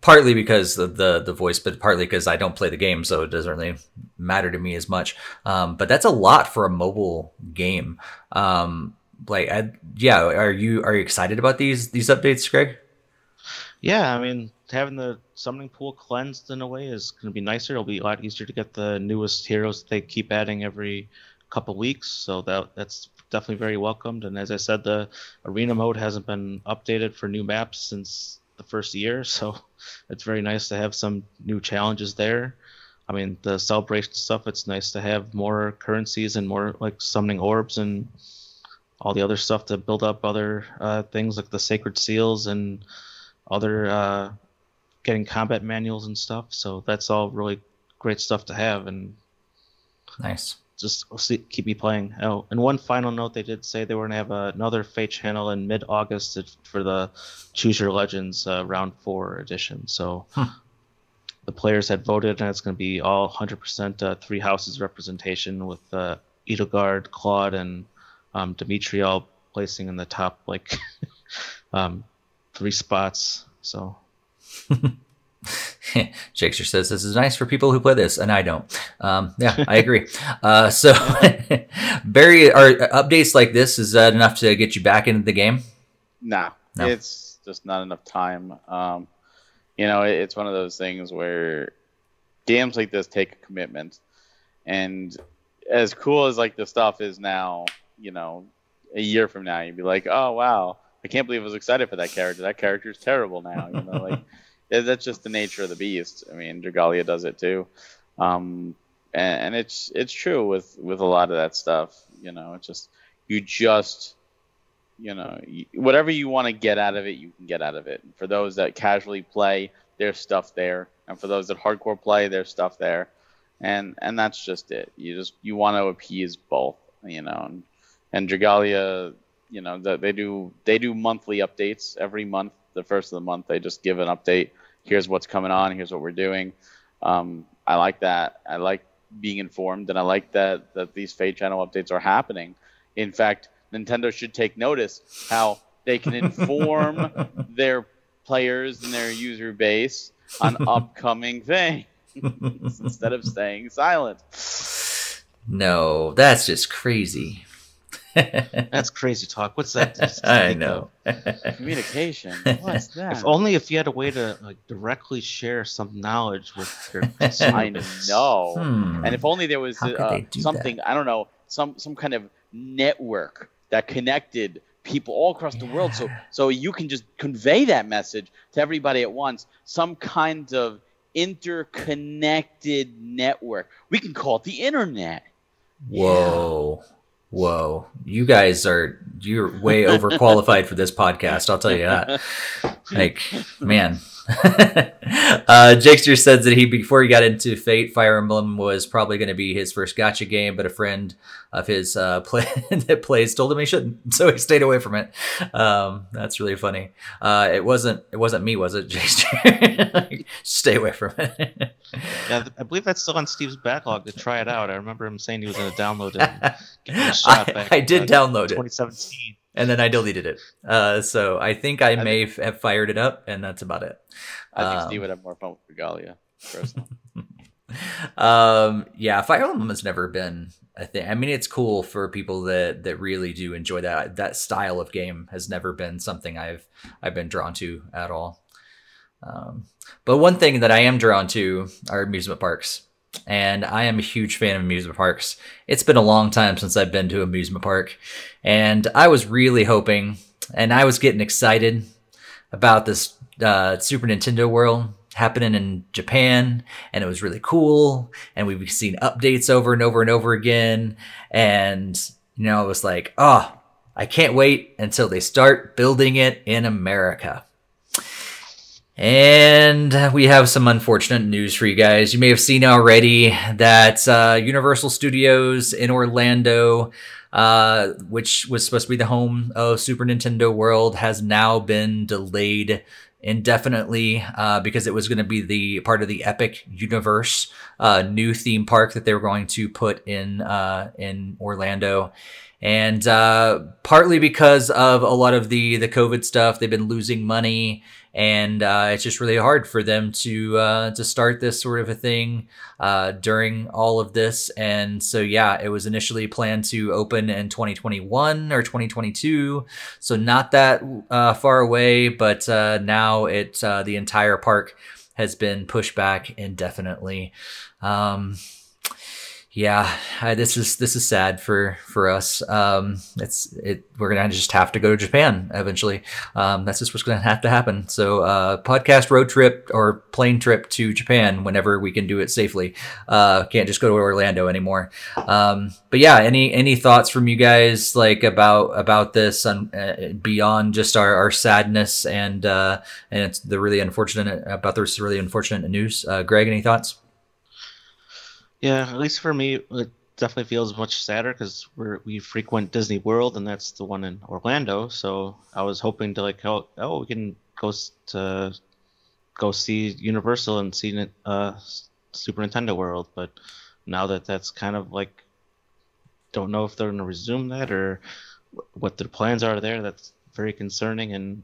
Partly because of the the voice, but partly because I don't play the game, so it doesn't really matter to me as much. Um, but that's a lot for a mobile game. Um, like, I, yeah, are you are you excited about these these updates, Greg? Yeah, I mean, having the summoning pool cleansed in a way is going to be nicer. It'll be a lot easier to get the newest heroes that they keep adding every couple weeks. So that that's definitely very welcomed. And as I said, the arena mode hasn't been updated for new maps since the first year, so it's very nice to have some new challenges there. I mean, the celebration stuff. It's nice to have more currencies and more like summoning orbs and all the other stuff to build up other uh, things like the sacred seals and other uh, getting combat manuals and stuff. So that's all really great stuff to have, and nice. Just see, keep me playing. Oh, and one final note: they did say they were gonna have another Feh channel in mid-August for the Choose Your Legends uh, Round Four edition. So. Huh. The players had voted, and it's going to be all 100% uh, three houses representation with uh, Edelgard, Claude, and um, Dimitri all placing in the top like um, three spots. So Jakester says this is nice for people who play this, and I don't. Um, yeah, I agree. uh, so, Barry, are updates like this is that enough to get you back into the game? Nah, no, it's just not enough time. Um, you know, it's one of those things where games like this take a commitment, and as cool as like the stuff is now, you know, a year from now, you'd be like, oh wow, I can't believe I was excited for that character. That character is terrible now. You know, like that's just the nature of the beast. I mean, Dragalia does it too, um, and, and, it's it's true with with a lot of that stuff. You know, it's just you just you know whatever you want to get out of it, you can get out of it. for those that casually play, there's stuff there, and for those that hardcore play, there's stuff there, and and that's just it. You just you want to appease both. You know, and and Dragalia you know that they do they do monthly updates every month. The first of the month, they just give an update. Here's what's coming on. Here's what we're doing. Um, I like that. I like being informed, and I like that that these Feh Channel updates are happening. In fact, Nintendo should take notice how they can inform their players and their user base on upcoming things instead of staying silent. No, that's just crazy. That's crazy talk. What's that? I know. Communication. What's that? If only if you had a way to like directly share some knowledge with your I know. Hmm. And if only there was uh, something that? I don't know, some some kind of network that connected people all across yeah. the world so so you can just convey that message to everybody at once some kind of interconnected network we can call it the internet whoa yeah. Whoa, you guys are you're way overqualified for this podcast. I'll tell you that. Like, man, uh, Jakester says that he before he got into Feh, Fire Emblem was probably going to be his first gacha game, but a friend of his uh, play that plays told him he shouldn't, so he stayed away from it. Um, that's really funny. Uh, it wasn't it wasn't me, was it, Jakester? Stay away from it. yeah, I believe that's still on Steve's backlog to try it out. I remember him saying he was going to download it. And give it a shot I, back, I did uh, download 2017. it. 2017 and then I deleted it. Uh, so I think I, I may think, have fired it up, and that's about it. I think um, Steve would have more fun with Dragalia, personally. um, yeah, Fire Emblem has never been a thing. I mean, it's cool for people that that really do enjoy that that style of game. Has never been something I've I've been drawn to at all. Um, but one thing that I am drawn to are amusement parks and I am a huge fan of amusement parks. It's been a long time since I've been to amusement park, and I was really hoping, and I was getting excited about this uh, Super Nintendo World happening in Japan, and it was really cool. And we've seen updates over and over and over again, and you know, I was like, oh, I can't wait until they start building it in America. And we have some unfortunate news for you guys. You may have seen already that uh, Universal Studios in Orlando uh, which was supposed to be the home of Super Nintendo World, has now been delayed indefinitely uh, because it was going to be the part of the Epic universe, uh, new theme park that they were going to put in uh, in Orlando. And uh, partly because of a lot of the the COVID stuff, they've been losing money and uh, it's just really hard for them to uh, to start this sort of a thing uh, during all of this. And so, yeah, it was initially planned to open in 2021 or 2022, so not that uh, far away. But uh, now it uh, the entire park has been pushed back indefinitely. Um, yeah, this is this is sad for for us. Um, it's it. We're gonna just have to go to Japan eventually. Um, that's just what's gonna have to happen. So, uh, podcast road trip or plane trip to Japan whenever we can do it safely. Uh, can't just go to Orlando anymore. Um, but yeah, any any thoughts from you guys like about about this and uh, beyond just our, our sadness and uh, and it's the really unfortunate about this really unfortunate news. Uh, Greg, any thoughts? Yeah, at least for me, it definitely feels much sadder because we we frequent Disney World, and that's the one in Orlando. So I was hoping to like, oh, oh we can go to go see Universal and see uh, Super Nintendo World, but now that that's kind of like, don't know if they're gonna resume that or what their plans are there. That's very concerning, and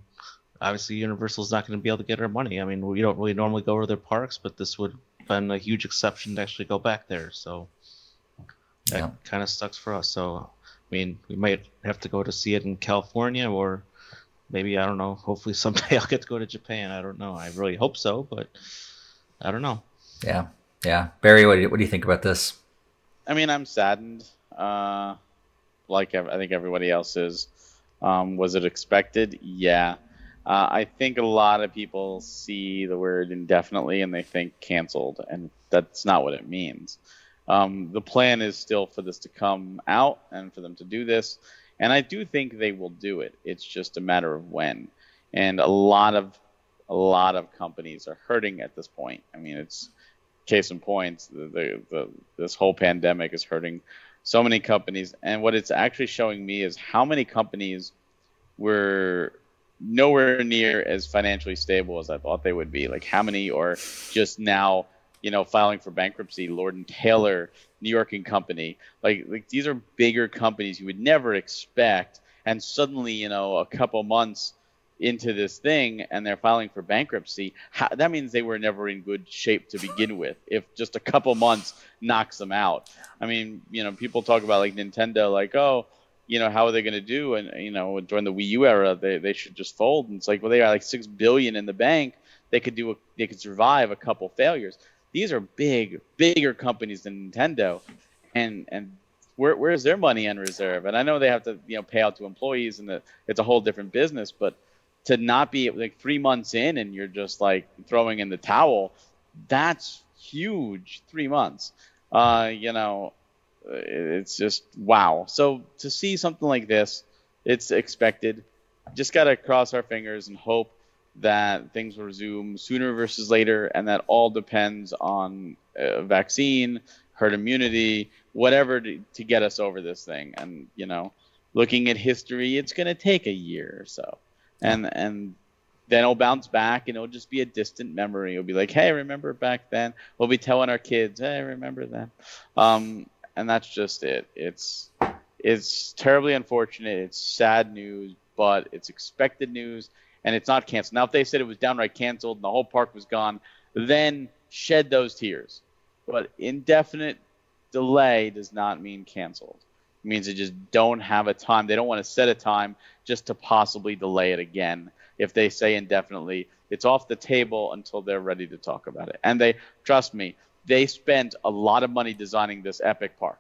obviously Universal's not going to be able to get our money. I mean, we don't really normally go to their parks, but this would been a huge exception to actually go back there. So that yeah. kind of sucks for us. So I mean, we might have to go to see it in California, or maybe I don't know. Hopefully someday I'll get to go to Japan. I don't know. I really hope so, but I don't know. Yeah, yeah. Barry, what do you, what do you think about this? I mean, I'm saddened. Uh, like I think everybody else is. Um, was it expected? Yeah. Uh, I think a lot of people see the word indefinitely and they think canceled, and that's not what it means. Um, the plan is still for this to come out and for them to do this, and I do think they will do it. It's just a matter of when. And a lot of a lot of companies are hurting at this point. I mean, it's case in point. The, the, the this whole pandemic is hurting so many companies, and what it's actually showing me is how many companies were nowhere near as financially stable as I thought they would be. Like how many are just now, you know, filing for bankruptcy? Lord and Taylor, New York and Company. Like like these are bigger companies you would never expect, and suddenly, you know, a couple months into this thing and they're filing for bankruptcy, how, that means they were never in good shape to begin with. If just a couple months knocks them out. I mean, you know, people talk about like Nintendo, like, oh, you know, how are they going to do? And you know, during the Wii U era, they, they should just fold. And it's like, well, they got like six billion in the bank. They could do, a, they could survive a couple failures. These are big, bigger companies than Nintendo, and and where where's their money in reserve? And I know they have to, you know, pay out to employees, and the, it's a whole different business. But to not be like three months in and you're just like throwing in the towel, that's huge. Three months. Uh, you know, it's just wow. So to see something like this, it's expected. Just gotta cross our fingers and hope that things will resume sooner versus later, and that all depends on a vaccine, herd immunity, whatever to, to get us over this thing. And you know, looking at history, it's gonna take a year or so, and and then it'll bounce back and it'll just be a distant memory. It'll be like, hey, remember back then? We'll be telling our kids, hey, remember then. Um, and that's just it. It's it's terribly unfortunate. It's sad news, but it's expected news, and it's not canceled. Now, if they said it was downright canceled and the whole park was gone, then shed those tears. But indefinite delay does not mean canceled. It means they just don't have a time. They don't want to set a time just to possibly delay it again. If they say indefinitely, it's off the table until they're ready to talk about it. And they trust me, they spent a lot of money designing this epic park.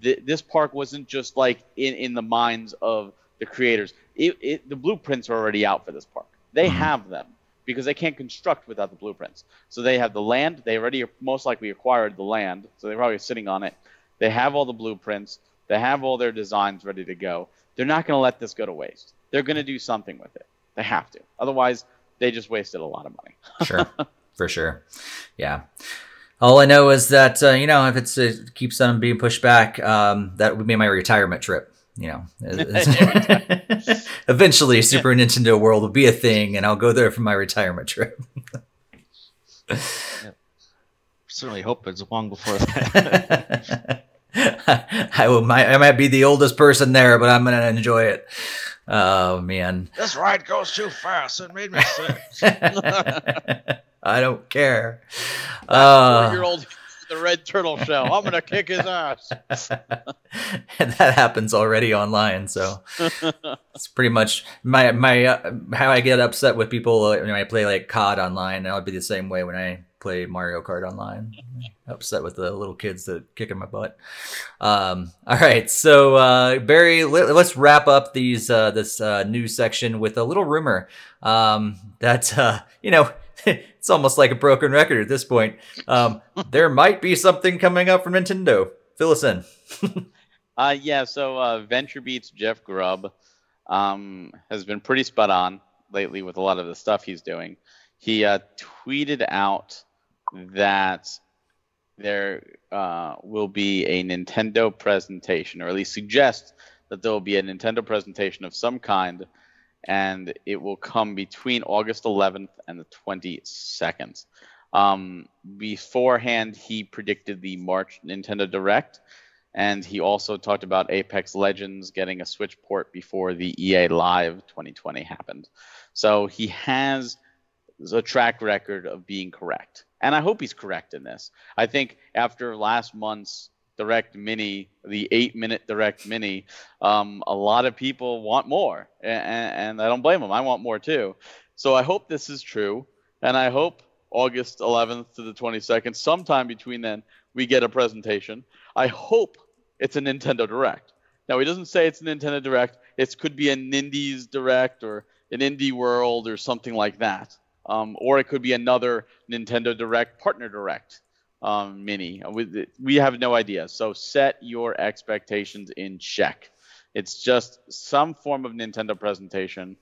this park wasn't just like in, in the minds of the creators. It, it, the blueprints are already out for this park. They mm-hmm. have them because they can't construct without the blueprints. So they have the land. They already most likely acquired the land, so they're probably sitting on it. They have all the blueprints. They have all their designs ready to go. They're not going to let this go to waste. They're going to do something with it. They have to. Otherwise, they just wasted a lot of money. sure, for sure. Yeah. All I know is that uh, you know if it's it keeps on being pushed back, um, that would be my retirement trip. You know, eventually Super Nintendo World will be a thing, and I'll go there for my retirement trip. yeah. Certainly hope it's long before that. I will. Might, I might be the oldest person there, but I'm gonna enjoy it. Oh man, this ride goes too fast. It made me sick. I don't care. Uh, year old the red turtle shell. I'm gonna kick his ass. and that happens already online, so it's pretty much my my uh, how I get upset with people uh, when I play like COD online. I'll be the same way when I play Mario Kart online. upset with the little kids that kicking my butt. Um, all right, so uh, Barry, let, us wrap up these uh, this uh, news section with a little rumor um, that uh, you know it's almost like a broken record at this point. Um, there might be something coming up from Nintendo. Fill us in. uh, yeah, so uh, VentureBeat's Jeff Grubb um, has been pretty spot on lately with a lot of the stuff he's doing. He uh, tweeted out that there uh, will be a Nintendo presentation, or at least suggest that there will be a Nintendo presentation of some kind and it will come between August 11th and the 22nd. Um, beforehand, he predicted the March Nintendo Direct, and he also talked about Apex Legends getting a Switch port before the EA Live 2020 happened. So he has a track record of being correct. And I hope he's correct in this. I think after last month's Direct Mini, the eight minute Direct Mini, um, a lot of people want more, and, and I don't blame them. I want more too. So I hope this is true, and I hope August 11th to the 22nd, sometime between then, we get a presentation. I hope it's a Nintendo Direct. Now he doesn't say it's a Nintendo Direct. It could be a Nindies Direct or an Indie World or something like that. Um, or it could be another Nintendo Direct partner direct um, Mini. We, we have no idea. So set your expectations in check. It's just some form of Nintendo presentation.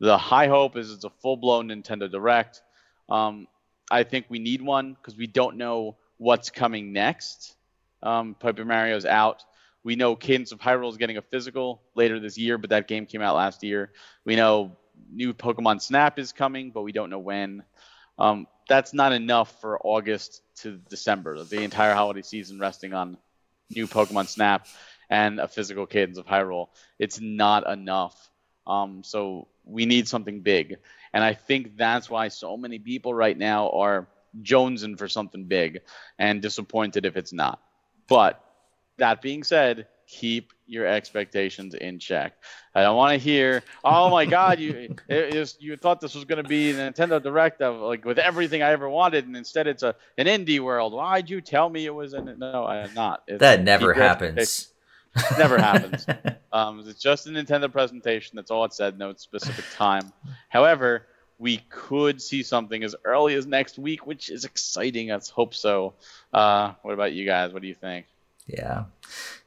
The high hope is it's a full blown Nintendo Direct. Um, I think we need one because we don't know what's coming next. Um, Paper Mario's out. We know Cadence of Hyrule is getting a physical later this year, but that game came out last year. We know new Pokemon Snap is coming, but we don't know when. Um, that's not enough for August to December. The entire holiday season resting on new Pokemon Snap and a physical cadence of Hyrule. It's not enough. Um, so we need something big. And I think that's why so many people right now are jonesing for something big and disappointed if it's not. But that being said, keep your expectations in check. I don't want to hear, "Oh my God, you it, you thought this was going to be the Nintendo Direct of like with everything I ever wanted, and instead it's a an indie world. Why'd you tell me it was an no? I am not. It's, that never happens. never happens. Um, it's just a Nintendo presentation. That's all it said. No specific time. However, we could see something as early as next week, which is exciting. Let's hope so. Uh, what about you guys? What do you think? Yeah,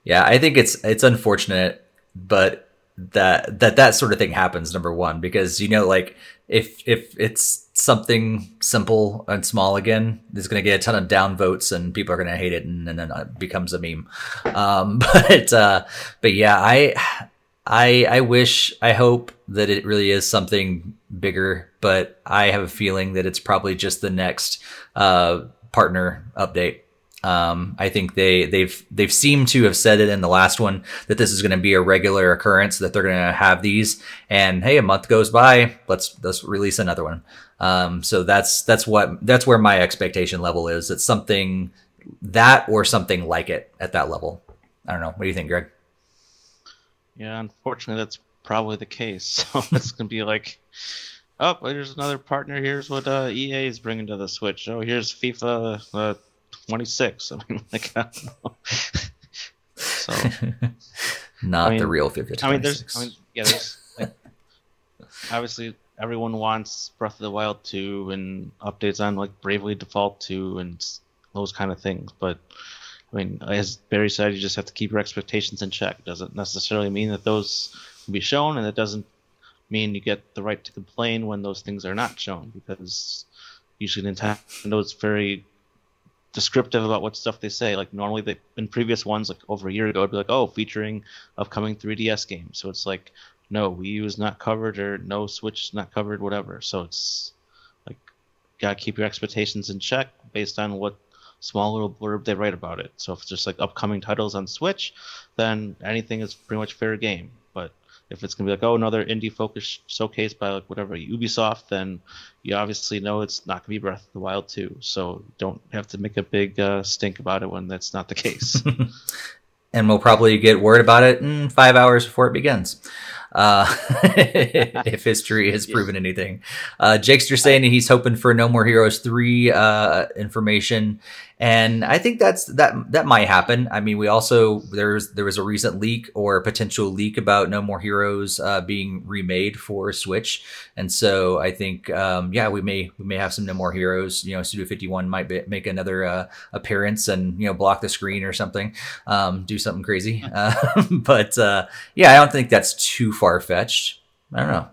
yeah, I think it's it's unfortunate, but that that that sort of thing happens. Number one, because you know, like if if it's something simple and small again, it's going to get a ton of down votes and people are going to hate it, and, and, then it becomes a meme. Um, but uh, but yeah, I I I wish I hope that it really is something bigger, but I have a feeling that it's probably just the next uh, partner update um, I think they they've they've seemed to have said it in the last one that this is going to be a regular occurrence that they're going to have these. And hey, a month goes by, let's let's release another one. Um, so that's that's what that's where my expectation level is. It's something that or something like it at that level. I don't know. What do you think, Greg? Yeah, unfortunately, that's probably the case. So it's gonna be like, oh, there's another partner. Here's what uh, EA is bringing to the Switch. Oh, here's FIFA. Uh, 26. I mean, like, I so not I mean, the real 50 I mean, there's, I mean, yeah, there's like, obviously everyone wants Breath of the Wild 2 and updates on like Bravely Default 2 and those kind of things, but I mean, as Barry said, you just have to keep your expectations in check. It doesn't necessarily mean that those will be shown, and it doesn't mean you get the right to complain when those things are not shown, because usually Nintendo is very descriptive about what stuff they say. Like normally, they, in previous ones, like over a year ago, it'd be like, oh, featuring upcoming 3DS games. So it's like, no, Wii U is not covered, or no Switch is not covered, whatever. So it's like, gotta keep your expectations in check based on what small little blurb they write about it. So if it's just like upcoming titles on Switch, then anything is pretty much fair game. If it's gonna be like, oh, another indie focused showcase by like whatever Ubisoft, then you obviously know it's not gonna be Breath of the Wild 2. So don't have to make a big uh, stink about it when that's not the case. and we'll probably get word about it in five hours before it begins uh, if history has proven anything. Uh, just saying he's hoping for No More Heroes three uh, information, and I think that's that that might happen. I mean, we also there's there was a recent leak or potential leak about No More Heroes uh, being remade for Switch, and so I think um, yeah, we may we may have some No More Heroes. You know, Suda Fifty One might be, make another uh, appearance and you know block the screen or something, um, do something crazy. Uh, but uh, yeah, I don't think that's too far fetched. I don't know.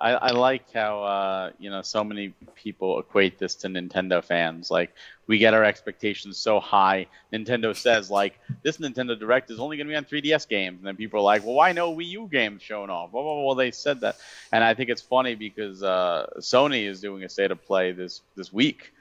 I, I like how uh, you know so many people equate this to Nintendo fans. Like we get our expectations so high. Nintendo says like this Nintendo Direct is only going to be on 3DS games, and then people are like, well, why no Wii U games showing off? Well, well, well they said that, and I think it's funny because uh, Sony is doing a state of play this this week,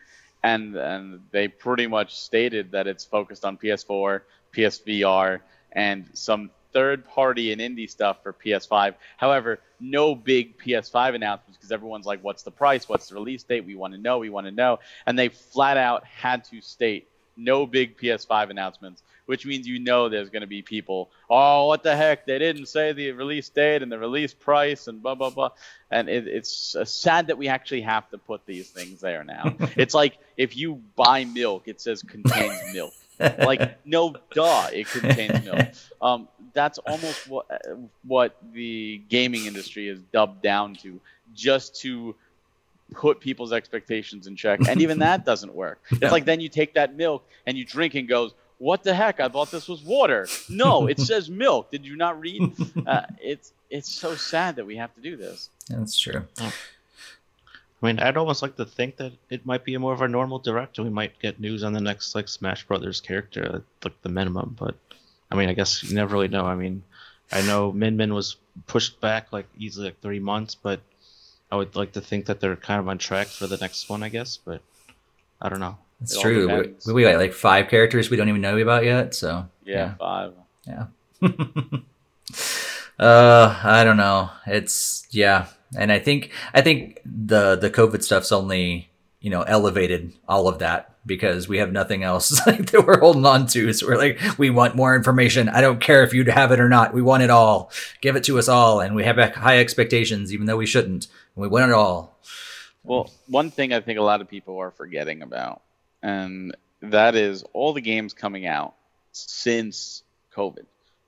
and and they pretty much stated that it's focused on PS4, PSVR, and some third party and indie stuff for PS5. However, no big PS5 announcements because everyone's like, what's the price? What's the release date? We want to know. We want to know. And they flat out had to state no big PS5 announcements, which means you know there's going to be people, oh, what the heck? They didn't say the release date and the release price and blah, blah, blah. And it, it's uh, sad that we actually have to put these things there now. it's like if you buy milk, it says contains milk. Like no duh it contains milk um, that's almost what what the gaming industry is dubbed down to, just to put people's expectations in check. And even that doesn't work. It's like then you take that milk and you drink and goes, "What the heck? I thought this was water." No, it says milk. Did you not read? Uh, it's it's so sad that we have to do this. That's true. I mean, I'd almost like to think that it might be more of a normal direct, and we might get news on the next like Smash Brothers character, like the minimum. But I mean, I guess you never really know. I mean, I know Min Min was pushed back like easily like three months, but I would like to think that they're kind of on track for the next one, I guess. But I don't know. It's it true. We, we got like five characters we don't even know about yet. So yeah, yeah. five. Yeah. uh, I don't know. It's yeah, and I think I think the the COVID stuff's only you know elevated all of that because we have nothing else like, that we're holding on to. So we're like, we want more information. I don't care if you have it or not. We want it all. Give it to us all. And we have high expectations, even though we shouldn't. We want it all. Well, one thing I think a lot of people are forgetting about, and that is all the games coming out since COVID.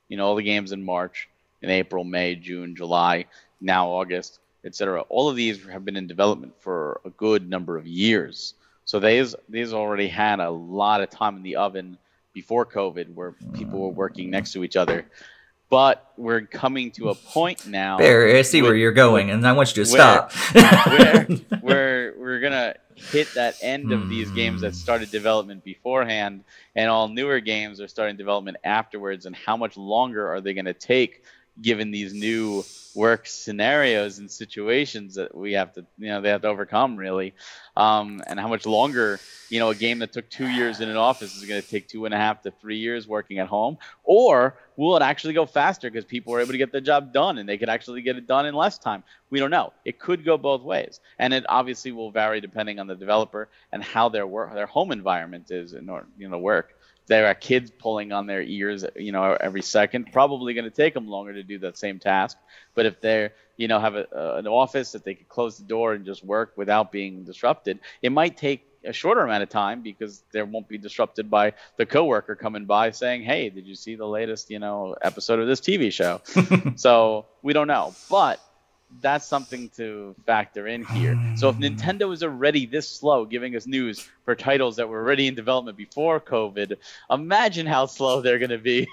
You know, all the games in March, in April, May, June, July, now August, etc. All of these have been in development for a good number of years. So these these already had a lot of time in the oven before COVID, where people were working next to each other. But we're coming to a point now. There, I see with, where you're going, and I want you to where, stop. where, where we're gonna hit that end of these games that hmm. started development beforehand, and all newer games are starting development afterwards. And how much longer are they gonna take, given these new work scenarios and situations that we have to, you know, they have to overcome really. Um, and how much longer you know a game that took two years in an office is going to take two and a half to three years working at home? Or will it actually go faster because people are able to get the job done and they could actually get it done in less time? We don't know. It could go both ways. And it obviously will vary depending on the developer and how their work their home environment is in order you know work there are kids pulling on their ears, you know, every second. Probably going to take them longer to do that same task. But if they're, you know, have a, uh, an office that they could close the door and just work without being disrupted, it might take a shorter amount of time because there won't be disrupted by the coworker coming by saying, "Hey, did you see the latest, you know, episode of this TV show?" so we don't know, but that's something to factor in here. So if hmm. Nintendo is already this slow giving us news for titles that were already in development before COVID, imagine how slow they're going to be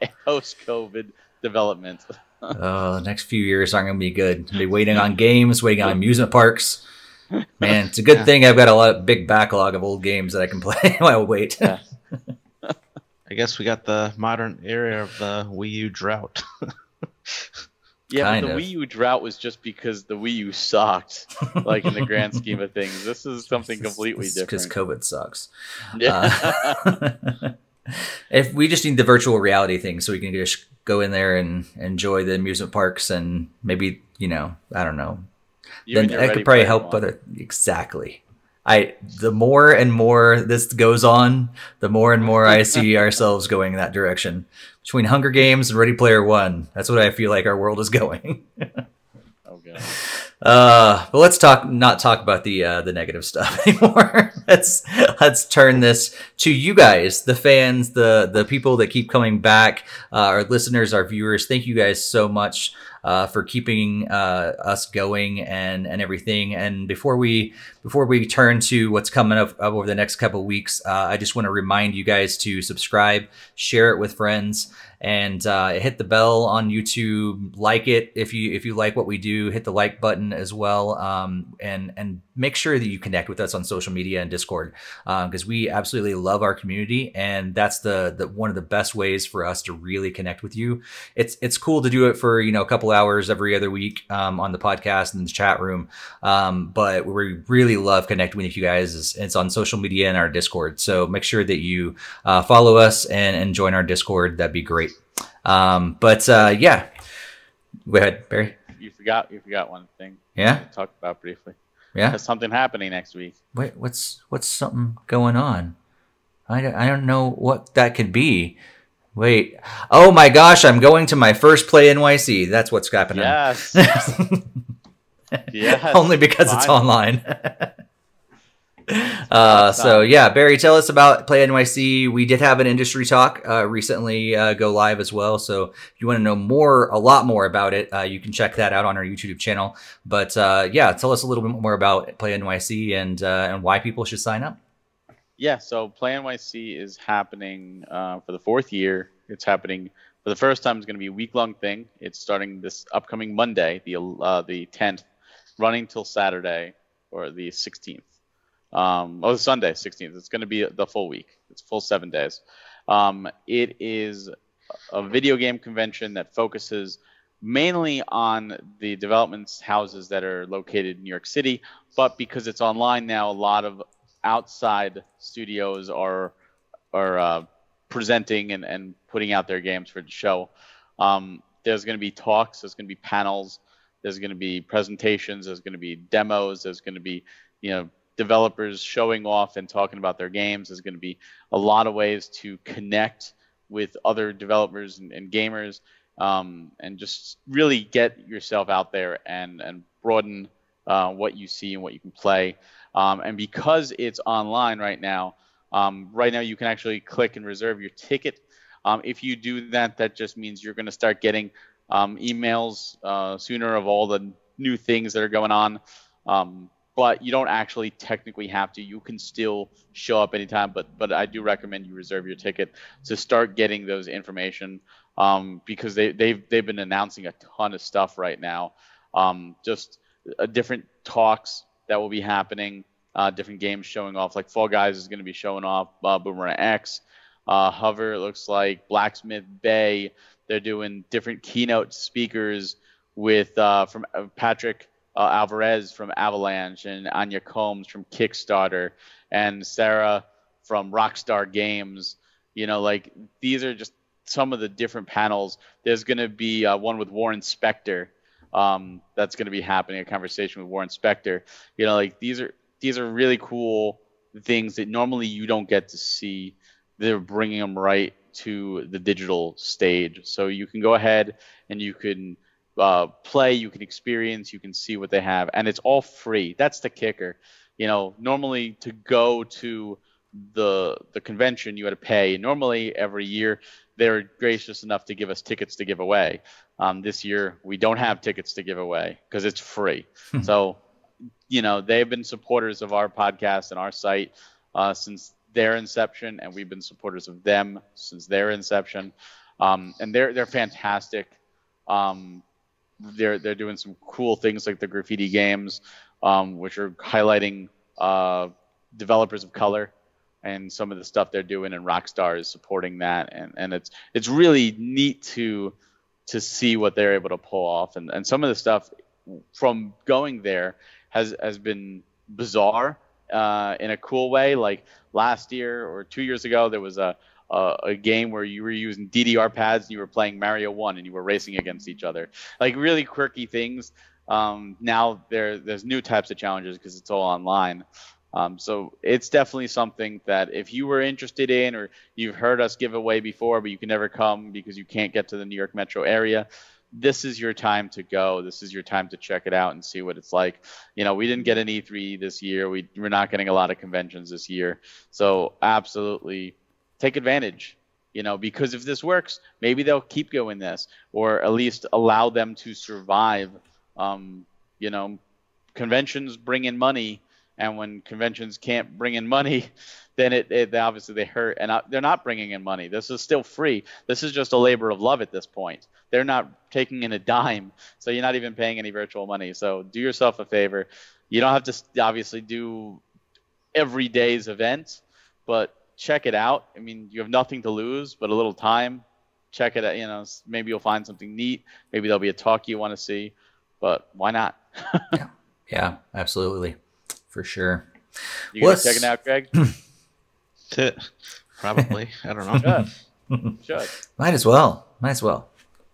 post COVID development. oh, the next few years aren't going to be good. Be waiting on games, waiting on amusement parks. Man, it's a good yeah. thing I've got a lot of big backlog of old games that I can play while I wait. Yeah. I guess we got the modern era of the Wii U drought. Yeah, kind but the of. Wii U drought was just because the Wii U sucked, like in the grand scheme of things. This is something completely it's different. Because COVID sucks. Yeah. Uh, if we just need the virtual reality thing, so we can just go in there and enjoy the amusement parks and maybe you know I don't know then that could probably help. But exactly, I the more and more this goes on, the more and more I see ourselves going in that direction. Between Hunger Games and Ready Player One, that's what I feel like our world is going. okay. Uh, but let's talk not talk about the uh, the negative stuff anymore. let's let's turn this to you guys, the fans, the the people that keep coming back, uh, our listeners, our viewers. Thank you guys so much uh, for keeping uh, us going and and everything. And before we before we turn to what's coming up, up over the next couple weeks, uh, I just want to remind you guys to subscribe, share it with friends, and uh, hit the bell on YouTube. Like it if you if you like what we do. Hit the like button as well, um, and and make sure that you connect with us on social media and Discord because um, we absolutely love our community, and that's the the one of the best ways for us to really connect with you. It's it's cool to do it for you know a couple hours every other week um, on the podcast and the chat room, um, but we really love connecting with you guys. It's, it's, on social media and our Discord, so make sure that you uh, follow us and, and join our Discord. That'd be great. Um, but uh, yeah, go ahead, Barry. You forgot you forgot one thing. Yeah. Talk about briefly. Yeah. Something happening next week. Wait, what's what's something going on? I don't, I don't know what that could be. Wait. Oh my gosh, I'm going to my first play NYC. That's what's happening. Yes. yes. Only because Fine. it's online. Uh, so yeah, Barry, tell us about Play NYC. We did have an industry talk uh, recently uh, go live as well. So if you want to know more, a lot more about it, uh, you can check that out on our YouTube channel. But uh, yeah, tell us a little bit more about Play NYC and uh, and why people should sign up. Yeah, so Play NYC is happening for the fourth year. It's happening for the first time. It's going to be a week long thing. It's starting this upcoming Monday, the the 10th, running till Saturday or the 16th um, oh, Sunday, 16th. It's going to be the full week. It's full seven days. Um, it is a video game convention that focuses mainly on the development houses that are located in New York City, but because it's online now, a lot of outside studios are are uh, presenting and, and putting out their games for the show. Um, there's going to be talks. There's going to be panels. There's going to be presentations. There's going to be demos. There's going to be you know developers showing off and talking about their games. There's going to be a lot of ways to connect with other developers and, and gamers, um, and just really get yourself out there and and broaden uh, what you see and what you can play. Um, and because it's online right now, um, right now you can actually click and reserve your ticket. Um, if you do that, that just means you're going to start getting um, emails uh, sooner of all the new things that are going on. Um, but you don't actually technically have to. You can still show up anytime, but but I do recommend you reserve your ticket to start getting those information um, because they they've they've been announcing a ton of stuff right now. Um, just uh, different talks that will be happening, uh, different games showing off. Like Fall Guys is going to be showing off uh, Boomerang X. Uh, Hover it looks like Blacksmith Bay. They're doing different keynote speakers with uh, from uh, Patrick uh, Alvarez from Avalanche and Anya Combs from Kickstarter and Sarah from Rockstar Games. You know, like these are just some of the different panels. There's going to be uh, one with Warren Spector. Um, that's going to be happening. A conversation with Warren Spector. You know, like these are these are really cool things that normally you don't get to see. They're bringing them right to the digital stage, so you can go ahead and you can uh, play, you can experience, you can see what they have, and it's all free. That's the kicker. You know, normally to go to the the convention, you had to pay. Normally, every year they're gracious enough to give us tickets to give away. Um, this year, we don't have tickets to give away because it's free. Hmm. so, you know, they've been supporters of our podcast and our site uh, since their inception, and we've been supporters of them since their inception. Um, and they're they're fantastic. Um, they're they're doing some cool things like the graffiti games, um, which are highlighting uh, developers of color and some of the stuff they're doing and Rockstar is supporting that. And, and it's it's really neat to to see what they're able to pull off. And, and some of the stuff from going there has has been bizarre uh, in a cool way. Like last year or two years ago there was a a, a game where you were using DDR pads and you were playing Mario 1 and you were racing against each other like really quirky things um, now there there's new types of challenges because it's all online um, so it's definitely something that if you were interested in, or you've heard us give away before, but you can never come because you can't get to the New York metro area, this is your time to go. This is your time to check it out and see what it's like. You know, we didn't get an E3 this year. We, we're not getting a lot of conventions this year. So absolutely take advantage. You know, because if this works, maybe they'll keep going this, or at least allow them to survive. Um, you know, conventions bring in money and when conventions can't bring in money then it, it obviously they hurt and they're not bringing in money this is still free this is just a labor of love at this point they're not taking in a dime so you're not even paying any virtual money so do yourself a favor you don't have to obviously do every day's event but check it out i mean you have nothing to lose but a little time check it out you know maybe you'll find something neat maybe there'll be a talk you want to see but why not yeah yeah absolutely for sure. You gonna check it out, Greg? Probably. I don't know. Should. Should. Might as well. Might as well.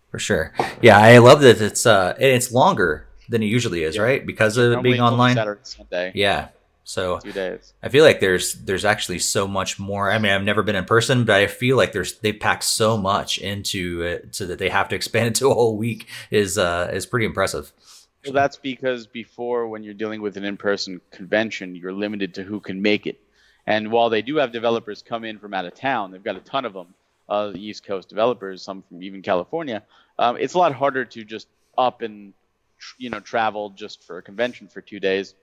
For sure. Yeah, I love that it's uh it's longer than it usually is, yeah. right? Because of it being online. Saturday, Sunday. Yeah. So two days. I feel like there's there's actually so much more. I mean, I've never been in person, but I feel like there's they packed so much into it so that they have to expand it to a whole week is uh is pretty impressive. Well, that's because before, when you're dealing with an in-person convention, you're limited to who can make it. And while they do have developers come in from out of town, they've got a ton of them, uh, the East Coast developers, some from even California. Um, it's a lot harder to just up and you know travel just for a convention for two days.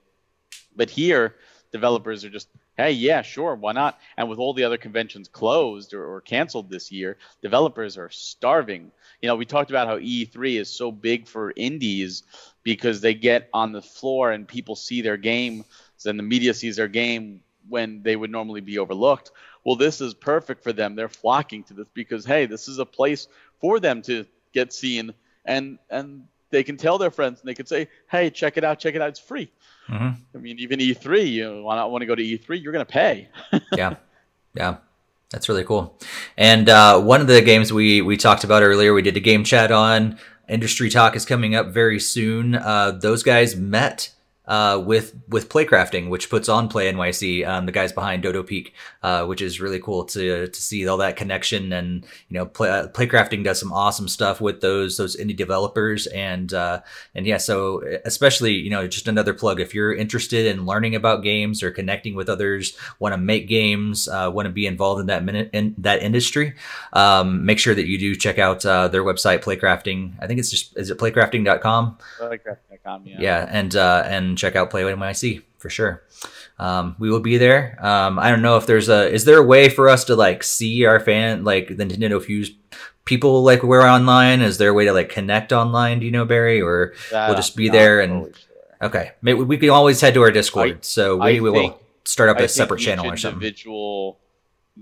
But here, developers are just, hey, yeah, sure, why not? And with all the other conventions closed or, or canceled this year, developers are starving. You know, we talked about how E3 is so big for indies because they get on the floor and people see their game and the media sees their game when they would normally be overlooked. Well, this is perfect for them. They're flocking to this because hey, this is a place for them to get seen and and they can tell their friends and they can say, "Hey, check it out, check it out. It's free." Mm-hmm. I mean, even E3, you want to want to go to E3, you're going to pay. yeah, yeah, that's really cool. And uh, one of the games we we talked about earlier, we did a game chat on. Industry Talk is coming up very soon. Uh, those guys met uh, with with Playcrafting, which puts on Play NYC, um, the guys behind Dodo Peak, uh, which is really cool to to see all that connection. And you know, play, uh, Playcrafting does some awesome stuff with those those indie developers, and uh, and yeah, so especially you know, just another plug if you're interested in learning about games or connecting with others, want to make games, uh, want to be involved in that minute in that industry, um, make sure that you do check out uh, their website, Playcrafting. I think it's just is it playcrafting.com. Yeah. Yeah, and and and check out Play NYC for sure. Um, we will be there. Um, I don't know if there's a is there a way for us to like see our fan like the Nintendo Fuse people like we're online? Is there a way to like connect online? Do you know Barry, or that we'll just be there and sure. okay? Maybe we can always head to our Discord, I, so we, we will start up a separate channel or something. Individual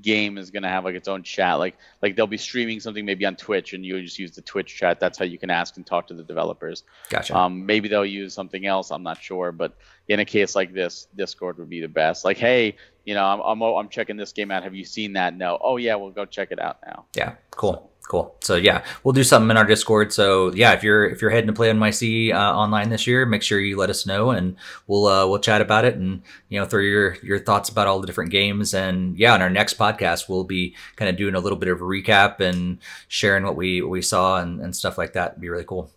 game is going to have like its own chat. Like like they'll be streaming something maybe on twitch and you just use the twitch chat. That's how you can ask and talk to the developers. Gotcha. Um maybe they'll use something else. I'm not sure. But in a case like this discord would be the best. Like hey you know i'm i'm, I'm checking this game out. Have you seen that? No. Oh yeah we'll go check it out now. Yeah cool Cool. So yeah, we'll do something in our Discord. So yeah, if you're if you're heading to play NYC uh, online this year, make sure you let us know, and we'll uh, we'll chat about it, and you know throw your your thoughts about all the different games. And yeah, on our next podcast, we'll be kind of doing a little bit of a recap and sharing what we what we saw and, and stuff like that. It'd be really cool.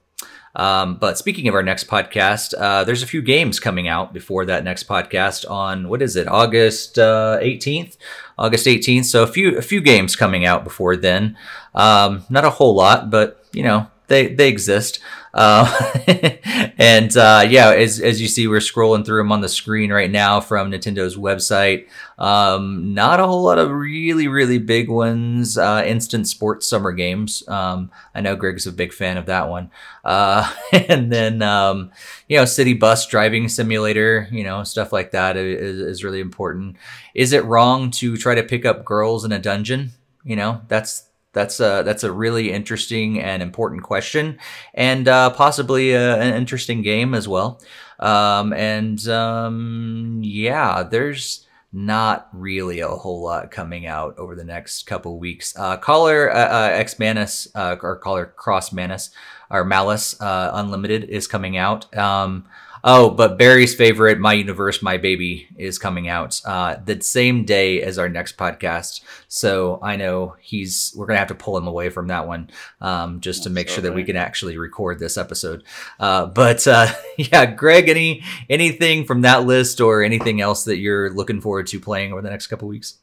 Um, but speaking of our next podcast, uh, there's a few games coming out before that next podcast on what is it, August uh, 18th, August 18th. So a few a few games coming out before then. Um, not a whole lot, but you know they they exist. Uh, and uh, yeah, as, as you see, we're scrolling through them on the screen right now from Nintendo's website. Um, not a whole lot of really, really big ones. Uh, Instant Sports Summer Games. Um, I know Greg's a big fan of that one. Uh, and then, um, you know, City Bus Driving Simulator, you know, stuff like that is, is really important. Is it wrong to try to pick up girls in a dungeon? You know, that's that's a that's a really interesting and important question, and uh, possibly a, an interesting game as well. Um, and um, yeah, there's not really a whole lot coming out over the next couple weeks. Uh, Collar uh, uh, X Manus uh, or Collar Cross Manus or Malice uh, Unlimited is coming out. Um, Oh, but Barry's favorite, My Universe, My Baby, is coming out uh, the same day as our next podcast. So I know he's we're gonna have to pull him away from that one um, just to make sure that we can actually record this episode. Uh, but uh, yeah, Greg, any anything from that list or anything else that you're looking forward to playing over the next couple weeks?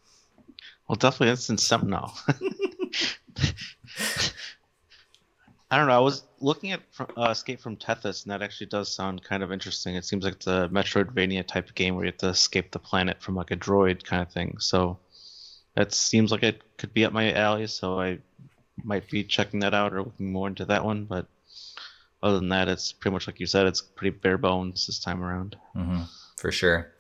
Well, definitely Instant now. I don't know. I was looking at uh, Escape from Tethys, and that actually does sound kind of interesting. It seems like it's a Metroidvania type of game where you have to escape the planet from like a droid kind of thing. So that seems like it could be up my alley. So I might be checking that out or looking more into that one. But other than that, it's pretty much like you said. It's pretty bare bones this time around. Mm-hmm. For sure.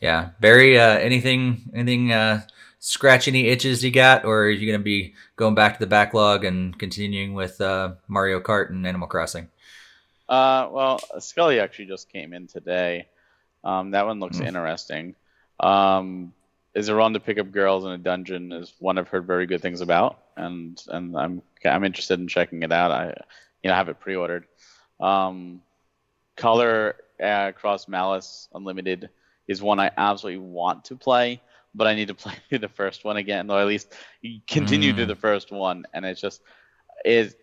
Yeah, Barry. Uh, anything? Anything? Uh, scratch any itches you got, or are you going to be going back to the backlog and continuing with uh, Mario Kart and Animal Crossing? Uh, well, Skully actually just came in today. Um, that one looks mm. interesting. Um, is it wrong to pick up girls in a dungeon? Is one I've heard very good things about, and and I'm I'm interested in checking it out. I you know have it pre-ordered. Um, Collar uh, Cross Malice Unlimited is one I absolutely want to play but I need to play the first one again, or at least continue mm. to the first one. And it's just is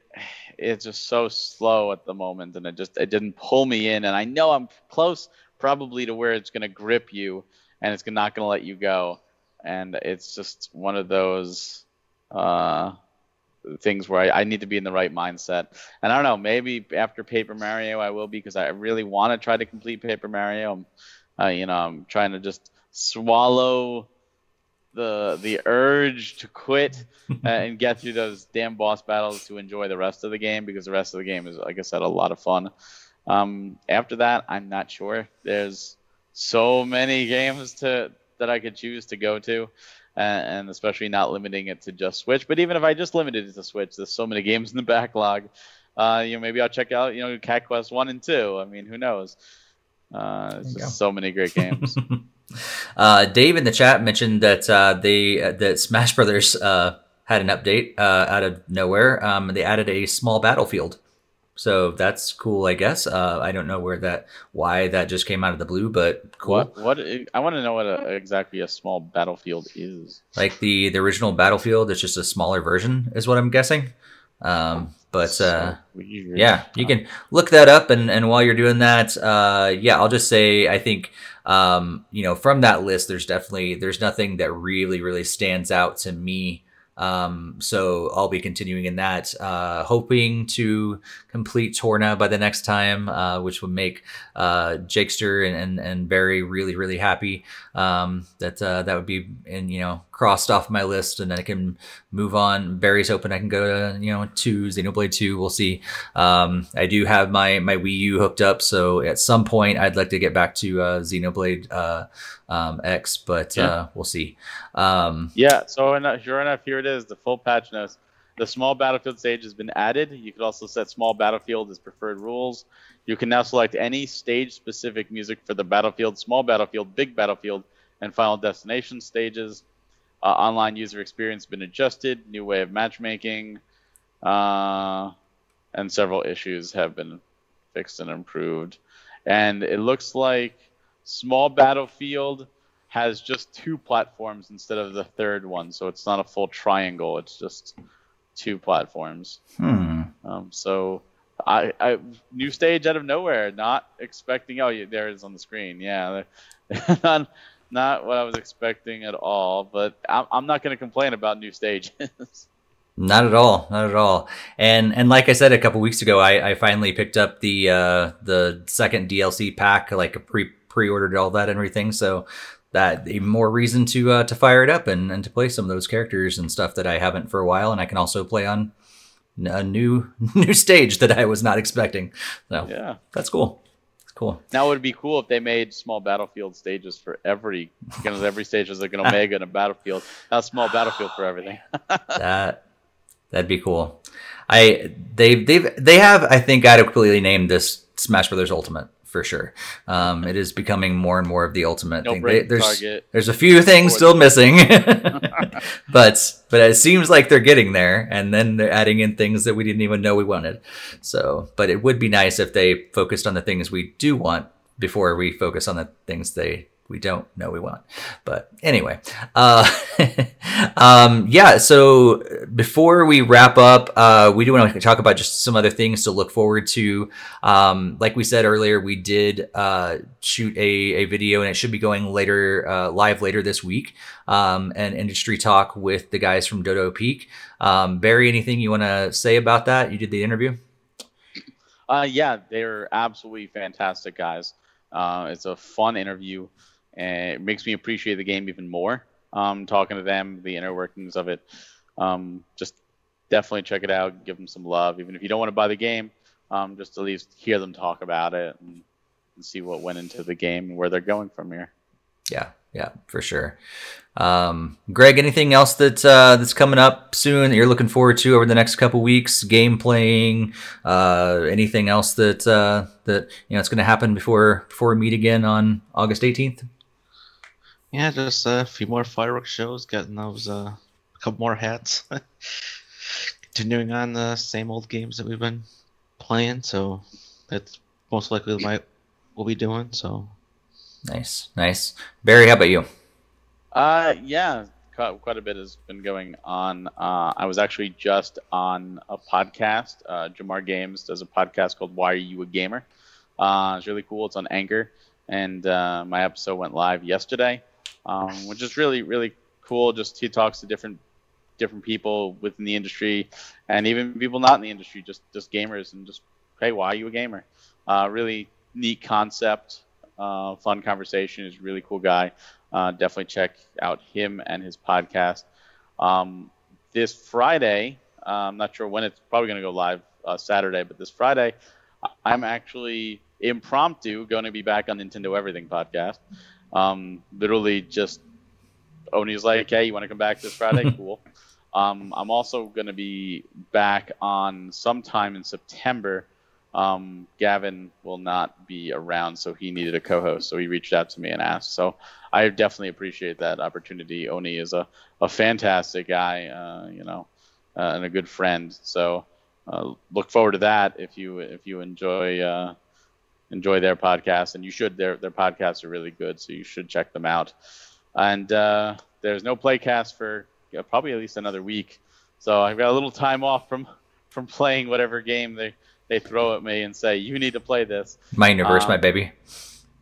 it's just so slow at the moment, and it just it didn't pull me in. And I know I'm close, probably to where it's gonna grip you, and it's not gonna let you go. And it's just one of those uh, things where I, I, need to be in the right mindset. And I don't know, maybe after Paper Mario I will be because I really want to try to complete Paper Mario. I'm, uh, you know, I'm trying to just swallow the the urge to quit and get through those damn boss battles to enjoy the rest of the game because the rest of the game is, like I said, a lot of fun. Um, after that, I'm not sure. There's so many games to that I could choose to go to, and, and especially not limiting it to just Switch. But even if I just limited it to Switch, there's so many games in the backlog. Uh, you know, maybe I'll check out you know Cat Quest one and two. I mean, who knows? Uh, so many great games. uh, Dave in the chat mentioned that uh, they uh, that Smash Brothers uh, had an update uh, out of nowhere. Um, they added a small battlefield, so that's cool. I guess I don't know where that why that just came out of the blue, but cool. What? what I want to know what a, exactly a small battlefield is. Like the the original Battlefield, it's just a smaller version, is what I'm guessing. Um, but uh, yeah, you can look that up, and, and while you're doing that, uh, yeah, I'll just say I think um, you know from that list, there's definitely there's nothing that really really stands out to me um, so I'll be continuing in that, uh, hoping to complete Torna by the next time, uh, which would make uh, Jakester and, and, and Barry really, really happy. Um, that uh, that would be in you know crossed off my list, and then I can move on. Barry's open. I can go to you know to Xenoblade Two. We'll see. Um, I do have my my Wii U hooked up, so at some point I'd like to get back to uh, Xenoblade uh, um, X, but yeah. uh, we'll see. Um, yeah, so enough, sure enough, here it is, the full patch notes. The small battlefield stage has been added. You could also set small battlefield as preferred rules. You can now select any stage-specific music for the battlefield, small battlefield, big battlefield, and final destination stages. Uh, online user experience has been adjusted. New way of matchmaking, uh, and several issues have been fixed and improved. And it looks like Small Battlefield has just two platforms instead of the third one, so it's not a full triangle. It's just two platforms. Hmm. Um, so I, I new stage out of nowhere, not expecting. Oh, yeah, there it is on the screen. Yeah, not not what I was expecting at all. But I'm, I'm not going to complain about new stages. Not at all, not at all. And and like I said a couple weeks ago, I, I finally picked up the uh, the second DLC pack, like pre pre ordered all that and everything. So that even more reason to uh, to fire it up and, and to play some of those characters and stuff that I haven't for a while, and I can also play on a new new stage that I was not expecting. So yeah, that's cool. That's cool. Now it would be cool if they made small battlefield stages for every because every stage is like an omega in a battlefield. A small battlefield for everything. that that'd be cool. I they they've they have I think adequately named this Smash Brothers Ultimate for sure. Um, it is becoming more and more of the ultimate no thing. They, there's target. there's a few things still missing, but but it seems like they're getting there, and then they're adding in things that we didn't even know we wanted. So, but it would be nice if they focused on the things we do want before we focus on the things they we don't know we want. But anyway, uh, um, yeah. So before we wrap up, uh, we do want to talk about just some other things to look forward to. Um, like we said earlier, we did uh, shoot a, a video, and it should be going later uh, live later this week. Um, an industry talk with the guys from Dodo Peak. Um, Barry, anything you want to say about that? You did the interview. Uh, yeah, they're absolutely fantastic guys. Uh, it's a fun interview and it makes me appreciate the game even more. Um, talking to them, the inner workings of it. Um, just definitely check it out. Give them some love, even if you don't want to buy the game. Um, just at least hear them talk about it and, and, see what went into the game and where they're going from here. Yeah, yeah, for sure. Um, Greg, anything else that uh, that's coming up soon that you're looking forward to over the next couple weeks? Game playing, uh, anything else that uh, that you know it's going to happen before before we meet again on August 18th? Yeah, just a few more fireworks shows, getting those uh, a couple more hats. Continuing on the same old games that we've been playing, so that's most likely what we'll be doing. So nice, nice. Barry, how about you? Uh, yeah, quite a bit has been going on. Uh, I was actually just on a podcast. Uh, Jamar Games does a podcast called "Why Are You a Gamer?" Uh, it's really cool. It's on Anchor, and uh, my episode went live yesterday um, which is really really cool. Just he talks to different different people within the industry, and even people not in the industry, just just gamers, and just hey, why are you a gamer? Uh, really neat concept, uh, fun conversation. He's a really cool guy. Uh, definitely check out him and his podcast. Um, this Friday, uh, I'm not sure when it's probably going to go live uh, Saturday, but this Friday, I'm actually impromptu going to be back on Nintendo Everything podcast. Um, literally just Oni's like, hey, you want to come back this Friday? cool. Um, I'm also going to be back on sometime in September. Um, Gavin will not be around, so he needed a co-host. So he reached out to me and asked. So I definitely appreciate that opportunity. Oni is a, a fantastic guy, uh, you know, uh, and a good friend. So uh, look forward to that if you if you enjoy uh, enjoy their podcast, and you should. Their their podcasts are really good, so you should check them out. And uh, there's no playcast for you know, probably at least another week, so I've got a little time off from from playing whatever game they they throw at me and say you need to play this. My universe, um, my baby.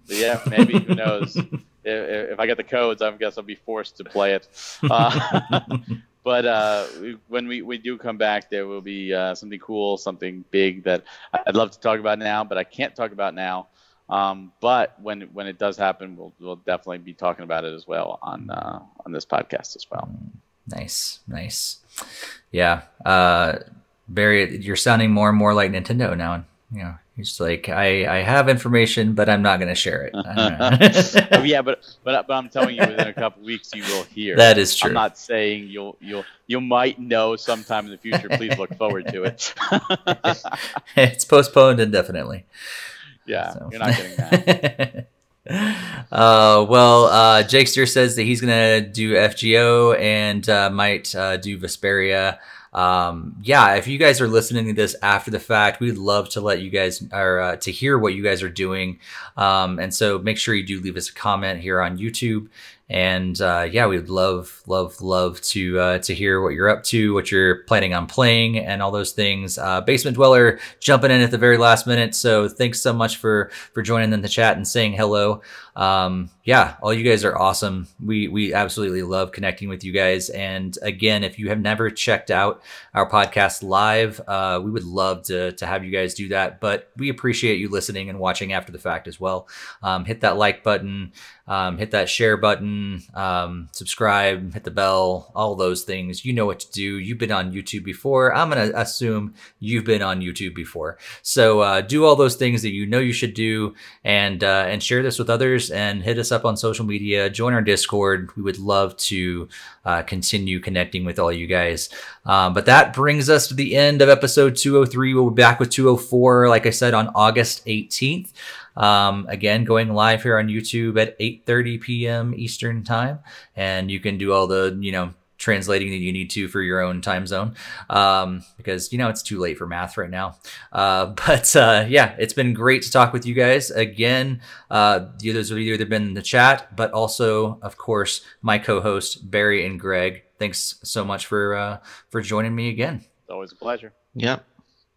Yeah, maybe who knows? if, if, I get the codes, I guess I'll be forced to play it. Uh, but uh, when we, we do come back, there will be uh, something cool, something big that I'd love to talk about now, but I can't talk about now. Um, but when when it does happen, we'll we'll definitely be talking about it as well on uh, on this podcast as well. Nice, nice, yeah. Uh, Barry, you're sounding more and more like Nintendo now. You know, He's like, I, I have information, but I'm not going to share it. oh, yeah, but, but but I'm telling you, within a couple weeks, you will hear. That is true. I'm not saying you'll you'll you might know sometime in the future. Please look forward to it. it's postponed indefinitely. Yeah, so. you're not getting that. Uh, well, uh, Jakester says that he's gonna do FGO and uh, might uh, do Vesperia um, yeah, if you guys are listening to this after the fact, we'd love to let you guys or uh, to hear what you guys are doing. Um, and so make sure you do leave us a comment here on YouTube And uh, yeah, we'd love, love, love to uh, to hear what you're up to, what you're planning on playing, and all those things. Uh, Basement Dweller jumping in at the very last minute, so thanks so much for for joining in the chat and saying hello. Um, yeah, all you guys are awesome. We we absolutely love connecting with you guys. And again, if you have never checked out our podcast live, uh, we would love to to have you guys do that. But we appreciate you listening and watching after the fact as well. Um, hit that like button um, hit that share button, um, subscribe, hit the bell, all those things. You know what to do. You've been on YouTube before. I'm to assume you've been on YouTube before. So uh, do all those things that you know you should do and, uh, and share this with others and hit us up on social media. Join our Discord. We would love to uh, continue connecting with all you guys. Um, but that brings us to the end of episode 203. We'll be back with 204, like I said, on August 18th. Um, again, going live here on YouTube at 8:30 p.m. Eastern time, and you can do all the you know translating that you need to for your own time zone um, because you know it's too late for math right now uh, but uh, yeah it's been great to talk with you guys again uh, the others have either been in the chat but also of course my co-host barry and greg thanks so much for uh, for joining me again it's always a pleasure yep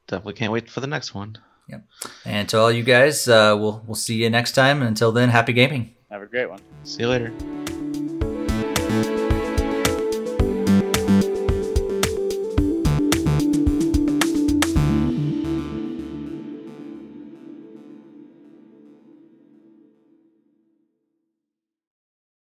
definitely can't wait for the next one Yep. And to all you guys, uh, we'll we'll see you next time. And until then, happy gaming. Have a great one. See you later.